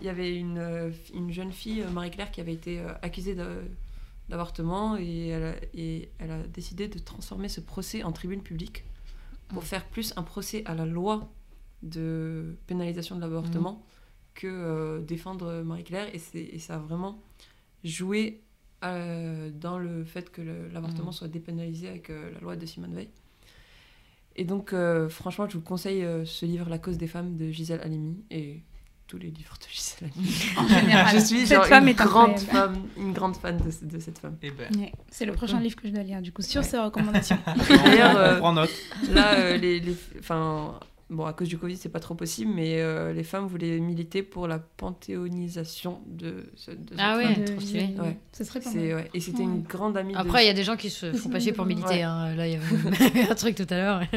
il y avait une, euh, une jeune fille, euh, Marie-Claire, qui avait été euh, accusée d'avortement et elle, a, et elle a décidé de transformer ce procès en tribune publique pour faire plus un procès à la loi de pénalisation de l'avortement que euh, défendre Marie-Claire. Et, et ça a vraiment joué dans le fait que l'avortement Mm. soit dépénalisé avec la loi de Simone Veil. Et donc, euh, franchement, je vous conseille euh, ce livre, La cause des femmes de Gisèle Halimi, et tous les livres de Gisèle Halimi. (laughs) En général, je suis cette genre femme une, est grande femme, une grande fan de, de cette femme. Et ben, Ouais, c'est le prochain livre que je dois lire, du coup, sur Ouais. ces recommandations. (laughs) D'ailleurs, on euh, prend note. Là, euh, les, les- enfin, bon, à cause du Covid, c'est pas trop possible, mais euh, les femmes voulaient militer pour la panthéonisation de, ce, de cette Ah ouais. femme. De- trop stylé. Ouais. Ce serait pas C'est, mal. ouais. Et c'était Ouais. une grande amie Après, il de... y a des gens qui se font Sinon, pas chier pour ouais. militer. hein. Là, il y a (laughs) un truc tout à l'heure. (laughs)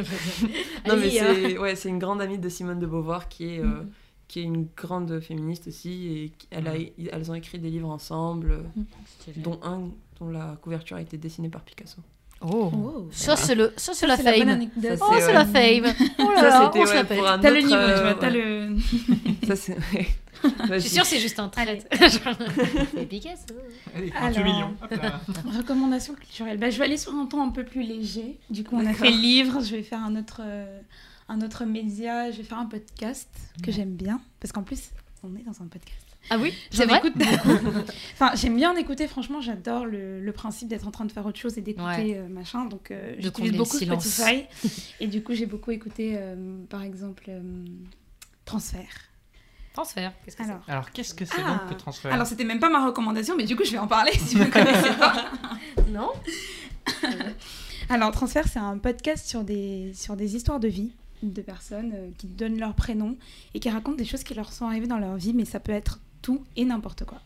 Non, mais Allez, hein. c'est, ouais, c'est une grande amie de Simone de Beauvoir qui est, euh, Mhm. qui est une grande féministe aussi. Et elle a, Mhm. elles ont écrit des livres ensemble, Stylé. dont un dont la couverture a été dessinée par Picasso. Oh. Oh. Ça, c'est le, ça, c'est la fame. anecdote. Ça, Oh, c'est ouais. la fame. Oh là Ça, c'était ouais, pour un T'as le autre, niveau, tu euh, vois, t'as le... (laughs) Ça, c'est... Je suis sûre, c'est juste un trait. Allez. (laughs) c'est Picasso. Allez, Alors. 28 millions. Hop là. (laughs) Recommandation culturelle. Bah, je vais aller sur un ton un peu plus léger. Du coup, on a fait livre. Je vais faire un autre, euh, un autre média. Je vais faire un podcast que j'aime bien. Parce qu'en plus, on est dans un podcast. Ah oui, J'en c'est vrai. écoute beaucoup. (laughs) enfin, j'aime bien en écouter. Franchement, j'adore le, le principe d'être en train de faire autre chose et d'écouter Ouais. euh, machin. Donc, euh, De j'utilise beaucoup. Spotify. (laughs) et du coup, j'ai beaucoup écouté, euh, par exemple, euh, Transfert. Transfert. Qu'est-ce que c'est Alors, Alors, qu'est-ce que c'est Ah. donc que transfert? Alors c'était même pas ma recommandation, mais du coup, je vais en parler si vous ne connaissez pas. (laughs) Non Alors, Transfert, c'est un podcast sur des, sur des histoires de vie de personnes euh, qui donnent leur prénom et qui racontent des choses qui leur sont arrivées dans leur vie, mais ça peut être tout et n'importe quoi.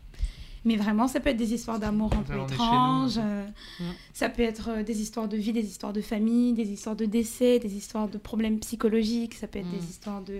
Mais vraiment, ça peut être des histoires d'amour un peu étranges. euh, Mm. Ça peut être euh, des histoires de vie, des histoires de famille, des histoires de décès, des histoires de problèmes psychologiques. Ça peut être Mm. des histoires de.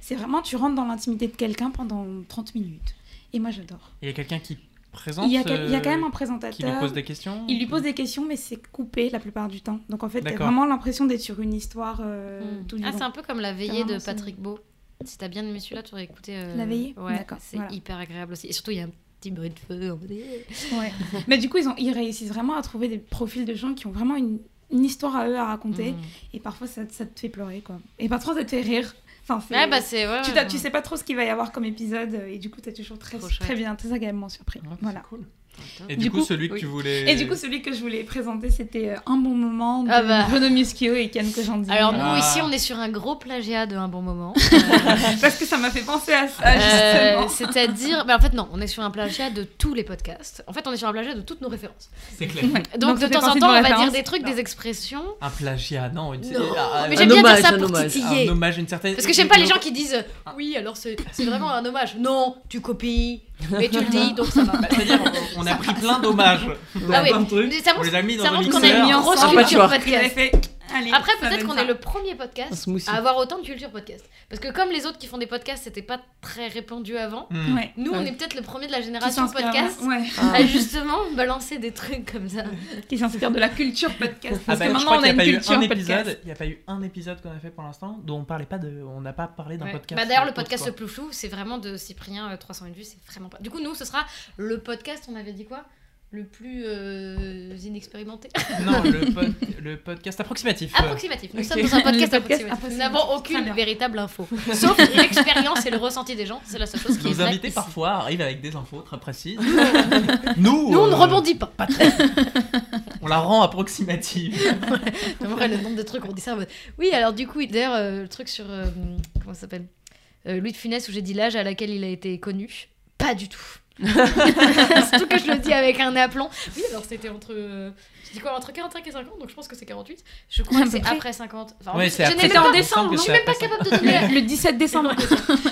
C'est vraiment, tu rentres dans l'intimité de quelqu'un pendant 30 minutes. Et moi, j'adore. Il y a quelqu'un qui présente. Il y, a, quel- il y a quand même un euh, Qui lui présentateur. pose des questions Il lui pose des questions, mais c'est coupé la plupart du temps. Donc en fait, t'as vraiment l'impression d'être sur une histoire euh, Mm. tout du Ah, c'est un peu comme la veillée de Patrick Beau. Si t'as bien aimé celui-là, tu aurais écouté. euh, La veillée Ouais, D'accord, c'est voilà. hyper agréable aussi. Et surtout, il y a un petit bruit de feu. Ouais. (laughs) Mais du coup, ils, ont, ils réussissent vraiment à trouver des profils de gens qui ont vraiment une, une histoire à eux à raconter. Mm. Et parfois, ça, ça te fait pleurer, quoi. Et parfois, ça te fait rire. Enfin, Ouais, bah c'est. Ouais, tu, sais pas trop ce qu'il va y avoir comme épisode. Et du coup, t'es toujours très, très bien, très agréablement surpris. Ouais, c'est voilà. cool. Et du, Du coup, coup- celui que tu voulais. Et du coup, celui que je voulais présenter, c'était euh, Un bon moment de Ah bah. Bruno Muschio et Ken Kojandi. Alors, nous, Ah. ici, on est sur un gros plagiat de un bon moment. (laughs) Parce que ça m'a fait penser à ça, Euh. C'est-à-dire. bah, en fait, non, on est sur un plagiat de tous les podcasts. En fait, on est sur un plagiat de toutes nos références. C'est clair. Ouais. Donc, de temps en temps, on va dire des trucs, des expressions. Un plagiat, non. une- Non, ah, mais j'aime bien hommage, dire ça un pour hommage. titiller. Un hommage, une certaine. Parce que j'aime pas les gens qui disent oui, alors c'est vraiment un hommage. Non, tu copies, mais tu le dis, donc ça va. Bah, (laughs) C'est-à-dire, on, on a pris plein d'hommages. Ah oui, plein de trucs. ça On montre, les a mis dans ça montre qu'on a une grosse culture podcast. Allez, Après, peut-être qu'on est le premier podcast à avoir autant de culture podcast. Parce que comme les autres qui font des podcasts, c'était pas très répandu avant. Hmm. Ouais. Nous, on est peut-être le premier de la génération podcast Ouais. Ah. à justement balancer des trucs comme ça. Qui s'inspire de la culture podcast. Ah Parce bah, que je maintenant, crois on qu'il a n'y a une pas eu culture un podcast. épisode. Il n'y a pas eu un épisode qu'on a fait pour l'instant dont on parlait pas de. On n'a pas parlé d'un Ouais. podcast. Bah, D'ailleurs, le euh, podcast le plus flou, c'est vraiment de Cyprien, euh, 301 vues, c'est vraiment pas. Du coup, nous, ce sera le podcast, on avait dit quoi? Le plus euh, inexpérimenté. (laughs) Non, le, pod- le podcast approximatif. Approximatif. Nous sommes dans un podcast approximatif. Nous n'avons aucune véritable info. (laughs) Sauf l'expérience et le ressenti des gens. C'est la seule chose qui est Nos invités ici. parfois arrivent avec des infos très précises. Nous, (laughs) Nous, on ne euh, rebondit pas. Pas trop. on la rend approximative. J'aimerais vrai, le nombre de trucs qu'on dit ça. en mode, Oui, alors du coup, d'ailleurs, euh, le truc sur. euh, comment ça s'appelle Euh, Louis de Funès, où j'ai dit l'âge à laquelle il a été connu. Pas du tout. (laughs) Surtout que je le dis avec un aplomb. Oui, alors c'était entre. euh, J'ai dit quoi Entre 45 et 50, donc je pense que c'est 48. Je crois que c'est près. après 50. Enfin, en je après n'ai même en pas- décembre, que non Je suis même pas capable de donner. Le 17 décembre.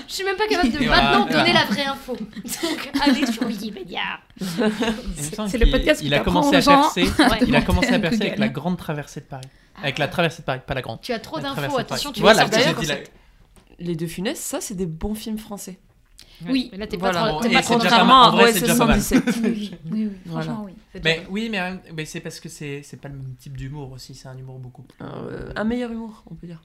Je suis même pas capable de maintenant voilà. donner la vraie info. (laughs) Donc allez sur Wikipédia. C'est le podcast Il qui a commencé à percer. Il a commencé à percer avec la grande traversée de Paris. Avec la traversée de Paris, pas la grande. Tu as trop d'infos, attention, tu vas sortir. Les deux funès, ça, c'est des bons films français. Oui. Mais là, t'es pas Voilà. trop. Et pas c'est trop. Contrairement En à vrai, OSS c'est déjà pas mal. 117. (laughs) Oui, oui, franchement, oui. Mais oui, mais, mais c'est parce que c'est c'est pas le même type d'humour aussi. C'est un humour beaucoup plus. Euh, un meilleur humour, on peut dire.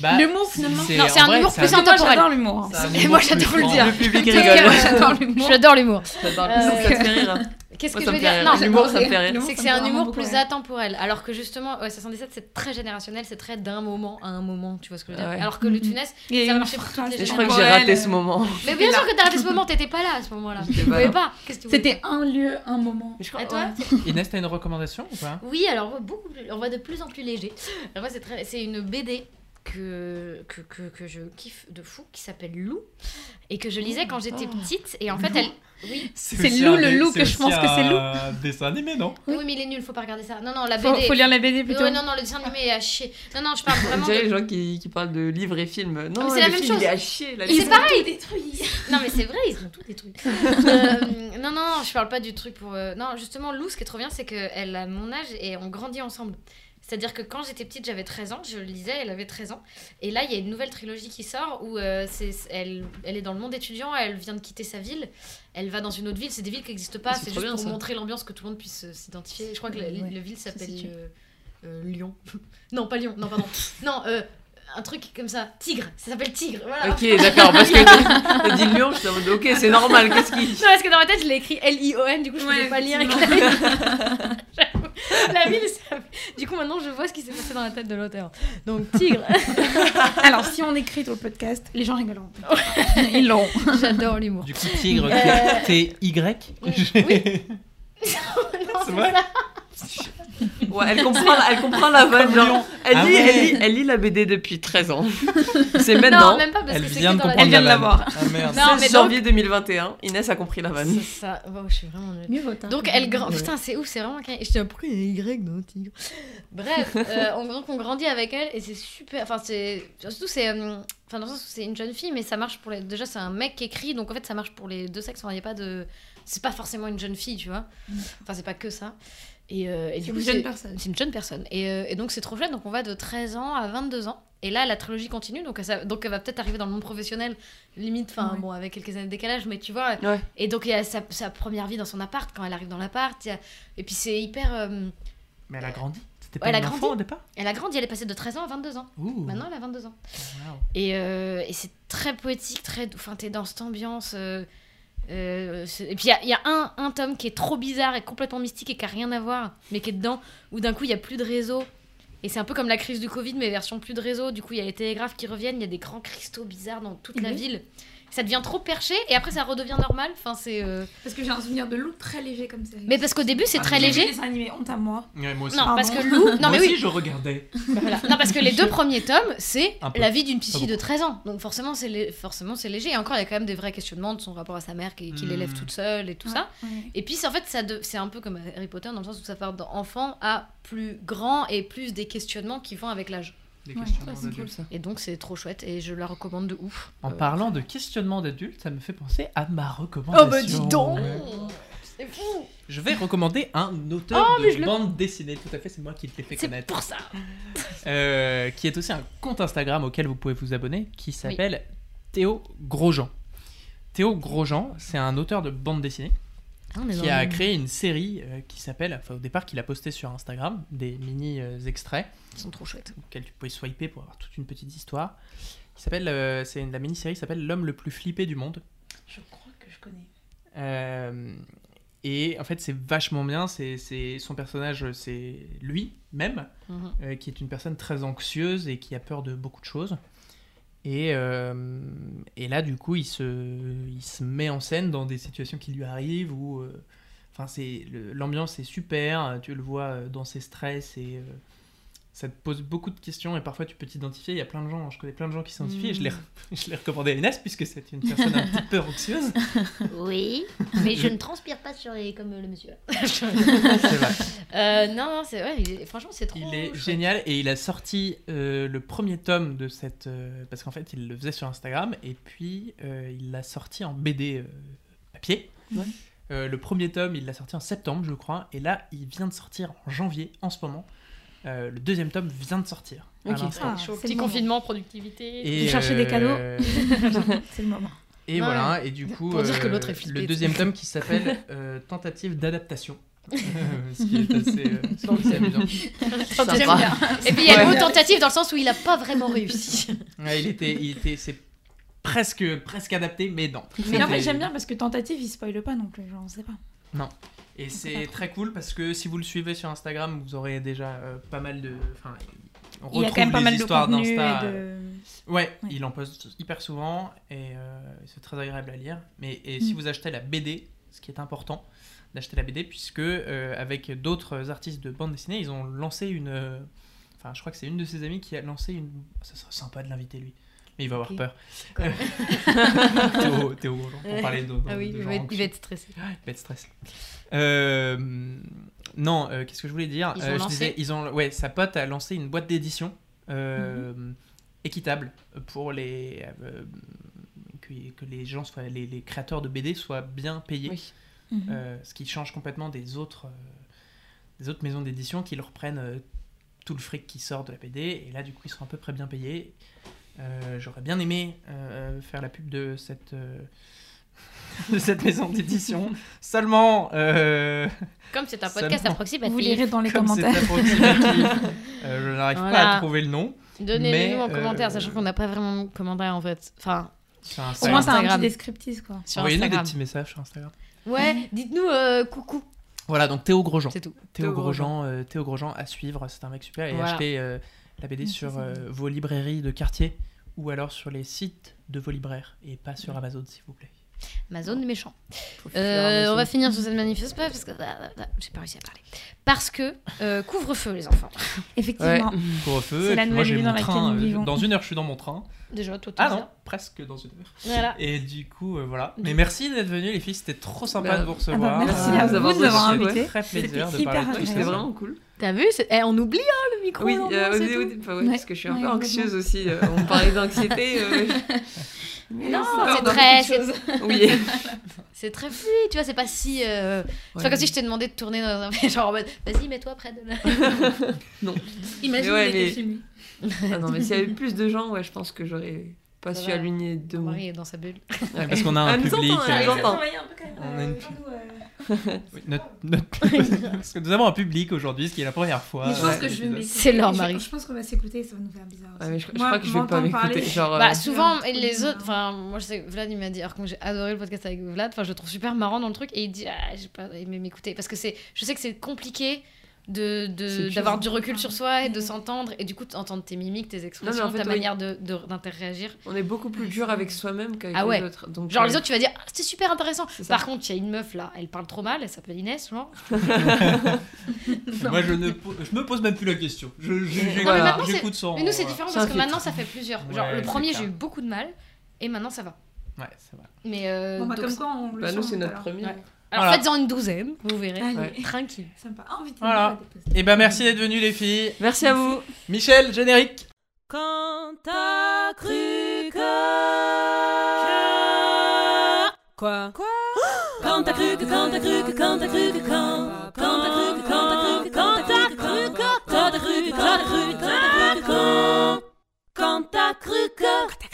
Bah, L'humour, finalement. Non, c'est un vrai, humour plus intemporel. j'adore l'humour. Et moi, j'adore le dire. Le public (laughs) rigole. J'adore l'humour. J'adore l'humour. J'adore Euh, Ça te fait rire. Qu'est-ce que je veux dire Non. L'humour, ça me fait rire. C'est que c'est un humour plus atemporel. Alors que justement, ouais, 77, c'est très générationnel, c'est très d'un moment à un moment, tu vois ce que je veux dire. Ouais. Alors que le a Ça marchait pour toutes les je crois que j'ai raté ce moment. mais bien sûr que t'as raté ce (laughs) moment, t'étais pas là à ce moment-là. Tu pouvais pas. C'était un lieu, un moment. Et toi. (laughs) Inès, t'as une recommandation ou pas? Oui, alors beaucoup on va de plus en plus léger. Alors moi, c'est très, c'est une BD que, que, que, que je kiffe de fou qui s'appelle Lou et que je lisais quand j'étais Oh. petite et en fait elle, oui, C'est Lou, le loup, que je pense que c'est Lou. un dessin animé, non oui, mais il est nul, faut pas regarder ça. Non, non, la Faut, BD. faut lire la BD plutôt. Ouais, non, non, le dessin animé est à chier. Non, non, je parle vraiment. de- les gens qui, qui parlent de livres et films. Non, mais c'est la même film, chose. Il est à chier. C'est pareil. (laughs) Non, mais c'est vrai, ils ont tout détruit. (laughs) Euh, non, non, non, je parle pas du truc pour. euh, Non, justement, Lou, ce qui est trop bien, c'est qu'elle a mon âge et on grandit ensemble. C'est-à-dire que quand j'étais petite, j'avais 13 ans, je le lisais, elle avait 13 ans. Et là, il y a une nouvelle trilogie qui sort où euh, c'est, elle, elle est dans le monde étudiant, elle vient de quitter sa ville, elle va dans une autre ville. C'est des villes qui n'existent pas, C'est juste bien, pour ça. montrer l'ambiance, que tout le monde puisse euh, s'identifier. Je crois que la, Ouais, la ville s'appelle euh, euh, Lyon. (laughs) non, pas Lyon, non, pardon. (laughs) non, euh, un truc comme ça, Tigre, ça s'appelle Tigre, voilà. Ok, d'accord, parce que (laughs) t'as dit Lyon, je suis en mode ok, c'est normal, qu'est-ce qui. Non, parce que dans ma tête, je l'ai écrit L-I-O-N, du coup, je ne Ouais, pouvais pas lire avec la ville. J'avoue. La ville, ça... Du coup, maintenant, je vois ce qui s'est passé dans la tête de l'auteur. Donc, Tigre, (laughs) Alors, si on écrit le podcast, les gens rigoleront. Ils l'auront. j'adore l'humour. Du coup, tigre, Euh, T-Y Oui. (laughs) C'est vrai? (laughs) (laughs) Ouais, elle comprend, la- elle comprend la vanne, genre. Elle Ah lit, ouais. elle, lit, elle lit la BD depuis 13 ans. (laughs) C'est Non, maintenant. même pas parce Elle que vient de écrit dans la Elle vient de la la vanne. voir. Ah merde. Non, 16 mais donc- janvier 2021, Inès a compris la vanne. C'est ça. Oh, je suis vraiment nulle. Mieux vaut tard. Donc elle grand... Ouais. Putain c'est ouf, c'est vraiment... Je pourquoi il y a Y dans Tigre? Bref, (laughs) euh, on, donc on grandit avec elle et c'est super... Enfin c'est... Surtout c'est... euh, Enfin, dans le sens où c'est une jeune fille, mais ça marche pour les. Déjà, c'est un mec qui écrit, donc en fait, ça marche pour les deux sexes. Il y a pas de. C'est pas forcément une jeune fille, tu vois. Enfin, c'est pas que ça. Et, euh, et C'est du une coup, jeune c'est- personne. C'est une jeune personne. Et, euh, et donc, c'est trop chouette. Donc, on va de 13 ans à 22 ans. Et là, la trilogie continue. Donc, ça, donc elle va peut-être arriver dans le monde professionnel, limite, enfin, Ouais. bon, avec quelques années de décalage, mais tu vois. Ouais. Et donc, il y a sa, sa première vie dans son appart, quand elle arrive dans l'appart. il y a- Et puis, c'est hyper. euh, Mais elle a grandi. C'était Ouais, pas elle une a enfant grandi. au départ? Elle a grandi, elle est passée de 13 ans à 22 ans. Ouh. Maintenant, elle a 22 ans. Wow. Et, euh, et c'est très poétique, très doux. Enfin, t'es dans cette ambiance. Euh, et puis il y a, il y a un, un tome qui est trop bizarre et complètement mystique et qui a rien à voir, mais qui est dedans, où d'un coup il y a plus de réseau. Et c'est un peu comme la crise du Covid, mais version plus de réseau. Du coup, il y a les télégraphes qui reviennent, il y a des grands cristaux bizarres dans toute la Mhm. ville. Ça devient trop perché et après ça redevient normal. Enfin, c'est. euh, Parce que j'ai un souvenir de Lou très léger comme série. Mais parce qu'au début c'est Ah, très léger. Les animés, honte à moi. Ouais, moi aussi. Non, parce que Lou. Non, moi mais aussi, oui. je regardais. (laughs) Voilà. Non, parce que les deux premiers tomes, c'est la vie d'une fille de beaucoup. 13 ans. Donc forcément, c'est lé- forcément c'est léger. Et encore, il y a quand même des vrais questionnements de son rapport à sa mère qui, qui Hmm. l'élève toute seule et tout ça. Ouais. Et puis, en fait, ça de- c'est un peu comme Harry Potter dans le sens où ça part d'enfant à plus grand et plus des questionnements qui vont avec l'âge. Ouais, questionnements d'adultes. Et donc, c'est trop chouette et je la recommande de ouf. En Euh, parlant de questionnement d'adultes, ça me fait penser à ma recommandation. Oh bah dis donc Ouais. C'est fou Je vais recommander un auteur Oh, de le- bande dessinée, tout à fait, c'est moi qui te l'ai fait C'est connaître. pour ça Euh, qui est aussi un compte Instagram auquel vous pouvez vous abonner, qui s'appelle Théo Grosjean. Théo Grosjean, c'est un auteur de bande dessinée Ah, qui a créé une série euh, qui s'appelle, enfin au départ qu'il a posté sur Instagram, des mini euh, extraits Ils sont trop chouettes. auxquels tu pouvais swiper pour avoir toute une petite histoire. Qui s'appelle, euh, c'est une- la mini-série qui s'appelle L'homme le plus flippé du monde. Je crois que je connais. Euh, et en fait, c'est vachement bien. C'est, c'est- son personnage, c'est lui-même, Mhm. euh, qui est une personne très anxieuse et qui a peur de beaucoup de choses. Et, euh, et là, du coup, il se, met en scène dans des situations qui lui arrivent où. euh, l'ambiance est super. Tu le vois euh, dans ses stress et. Ça te pose beaucoup de questions et parfois tu peux t'identifier. Il y a plein de gens, je connais plein de gens qui s'identifient. et Je l'ai, (laughs) je l'ai recommandé à Inès puisque c'est une personne un petit peu anxieuse. (laughs) Oui, mais je ne transpire pas sur les... comme le monsieur. (laughs) C'est vrai. Euh, non, non, c'est ouais, franchement, c'est trop. Il est chouette. génial et il a sorti euh, le premier tome de cette. euh, parce qu'en fait, il le faisait sur Instagram et puis il l'a sorti en BD papier. Ouais. Le premier tome, il l'a sorti en septembre, je crois, et là, il vient de sortir en janvier, en ce moment. Euh, le deuxième tome vient de sortir. à Ok. l'instant. Ah, Petit moment. confinement, productivité. Et, cherchez des cadeaux. euh, (laughs) C'est le moment. Et Ouais. voilà, et du coup, Pour dire que euh, l'autre est flippé, le deuxième tome qui s'appelle (laughs) euh, Tentative d'adaptation. (laughs) ce qui est assez, euh, amusant. Sympa. J'aime bien. Et puis il y a le mot tentative dans le sens où il a pas vraiment réussi. Ouais, il était, il était, c'est presque, presque adapté, mais non. Mais en fait, j'aime bien parce que tentative, il spoile pas non plus. Genre, on sait pas. Et c'est très cool parce que si vous le suivez sur Instagram, vous aurez déjà euh, pas mal de. Enfin, on Il y a retrouve quand même pas mal de histoires et d'Insta. de. Ouais, Ouais. il en poste hyper souvent et euh, c'est très agréable à lire. Mais et si Mm. vous achetez la BD, ce qui est important d'acheter la BD, puisque euh, avec d'autres artistes de bande dessinée, ils ont lancé une. euh, Enfin, je crois que c'est une de ses amies qui a lancé une. Ça serait sympa de l'inviter lui. Mais il va avoir Ok. peur. Quoi (laughs) Théo, Théo pour parler de, Ah oui, de il va, être, il anxieux. va être stressé. Il va être stressé. Euh, non, euh, qu'est-ce que je voulais dire? Ils ont Euh, je disais, ils ont, ouais, sa pote a lancé une boîte d'édition euh, Mhm. équitable pour les euh, que, que les gens soient, les, les créateurs de BD soient bien payés, Oui. Mhm. Euh, ce qui change complètement des autres, euh, des autres maisons d'édition qui leur prennent euh, tout le fric qui sort de la BD et là du coup ils sont à peu près bien payés. Euh, J'aurais bien aimé euh, faire la pub de cette euh, (laughs) de cette maison d'édition. Seulement, euh, Comme c'est un Seulement. podcast approximatif, Vous lirez dans les comme c'est commentaires. approximatif, euh, je n'arrive pas à trouver le nom. donnez-le Mais, nous en euh, commentaire, sachant qu'on n'a pas vraiment de commentaires en fait. Enfin, Sur Au moins, t'as un petit descriptif, quoi. Envoyez-nous des petits messages sur Instagram. Ouais, dites-nous euh, coucou, Voilà, donc Théo Grosjean. c'est tout. Théo Théo Grosjean, euh, Théo Grosjean à suivre, c'est un mec super. Et Voilà. achetez euh, la BD sur c'est euh, vos librairies de quartier ou alors sur les sites de vos libraires et pas sur Amazon, s'il vous plaît. Ma zone méchant. Euh, Amazon. on va finir sur cette pas parce que ah, ah, ah, j'ai pas réussi à parler. Parce que euh, couvre-feu les enfants. (laughs) Effectivement. Couvre-feu. C'est et la moi nouvelle j'ai vie dans laquelle train. nous euh, vivons. Dans une heure, je suis dans mon train. Déjà toi tout Ah ça. non, presque dans une heure. Voilà. Et du coup, euh, voilà. Du Mais merci d'être venus, les filles. C'était trop sympa Bah, de vous Ah bah, recevoir. merci à vous avoir de m'avoir reçu, ouais. invité. Très plaisir de parler. C'était vraiment cool. T'as vu eh, On oublie hein, le micro. Oui, euh, au ouais, Ouais. parce que je suis un Ouais, peu anxieuse aussi. euh, on parlait d'anxiété. euh, (laughs) Non, c'est très, c'est-. (laughs) Oui. c'est très fluide, tu vois, c'est pas si. euh, C'est pas comme si je t'ai demandé de tourner dans un. (laughs) Genre en mode, vas-y, mets-toi près de la. Imagine Mais était mais-. Ah non, mais s'il y avait plus de gens, ouais, je pense que j'aurais pas Ça su aligner deux mots. mari est dans sa bulle. Ouais, parce qu'on a un public. euh. On a une- (laughs) oui, notre- notre- Parce que nous avons un public aujourd'hui, ce qui est la première fois. Mais je euh, pense dans que je vais l'épisode. m'écouter. C'est leur mari. Je pense qu'on va s'écouter, ça va nous faire bizarre. Ouais, mais je, je Moi, crois que je vais pas m'écouter. Genre, euh, Bah, souvent, les bizarre. autres, enfin, moi je sais que Vlad il m'a dit, alors que j'ai adoré le podcast avec Vlad, enfin, je le trouve super marrant dans le truc, et il dit, ah, j'ai pas aimé m'écouter. Parce que c'est, je sais que c'est compliqué de, C'est de, d'avoir du recul sur soi et de s'entendre, et du coup, d'entendre tes mimiques, tes expressions, en fait, ta manière de, de- d'interagir. on est beaucoup plus dur avec soi-même qu'avec Ah ouais. les autres. Donc, Genre, euh, les autres, tu vas dire, ah, c'était super intéressant. C'est ça. Par contre, il y a une meuf là, elle parle trop mal, elle s'appelle Inès, genre. (laughs) Moi, je, ne po- je me pose même plus la question. Je, je- Non, mais j'écoute- maintenant, c'est- j'écoute sans. Mais nous, c'est voilà. différent parce que maintenant, ça fait plusieurs. Genre, Ouais, le premier, j'ai eu beaucoup de mal, et maintenant, ça va. Ouais, c'est vrai. Mais euh, Bon, bah, donc, comme quoi, on le Bah, nous, c'est notre premier. Alors voilà. faites-en une douzaine, vous verrez. Allez. Tranquille. Sympa. Oh, putain, voilà. Et ben merci d'être venus les filles. Merci à vous. Michel, générique. Quand t'as cru que... Quoi Quoi Quand t'as cru que, quand t'as cru que, quand t'as cru que, quand... Quand t'as cru que, quand t'as cru que, quand t'as cru que... Quand t'as cru que, quand t'as cru que, quand t'as cru que... Quand t'as cru que...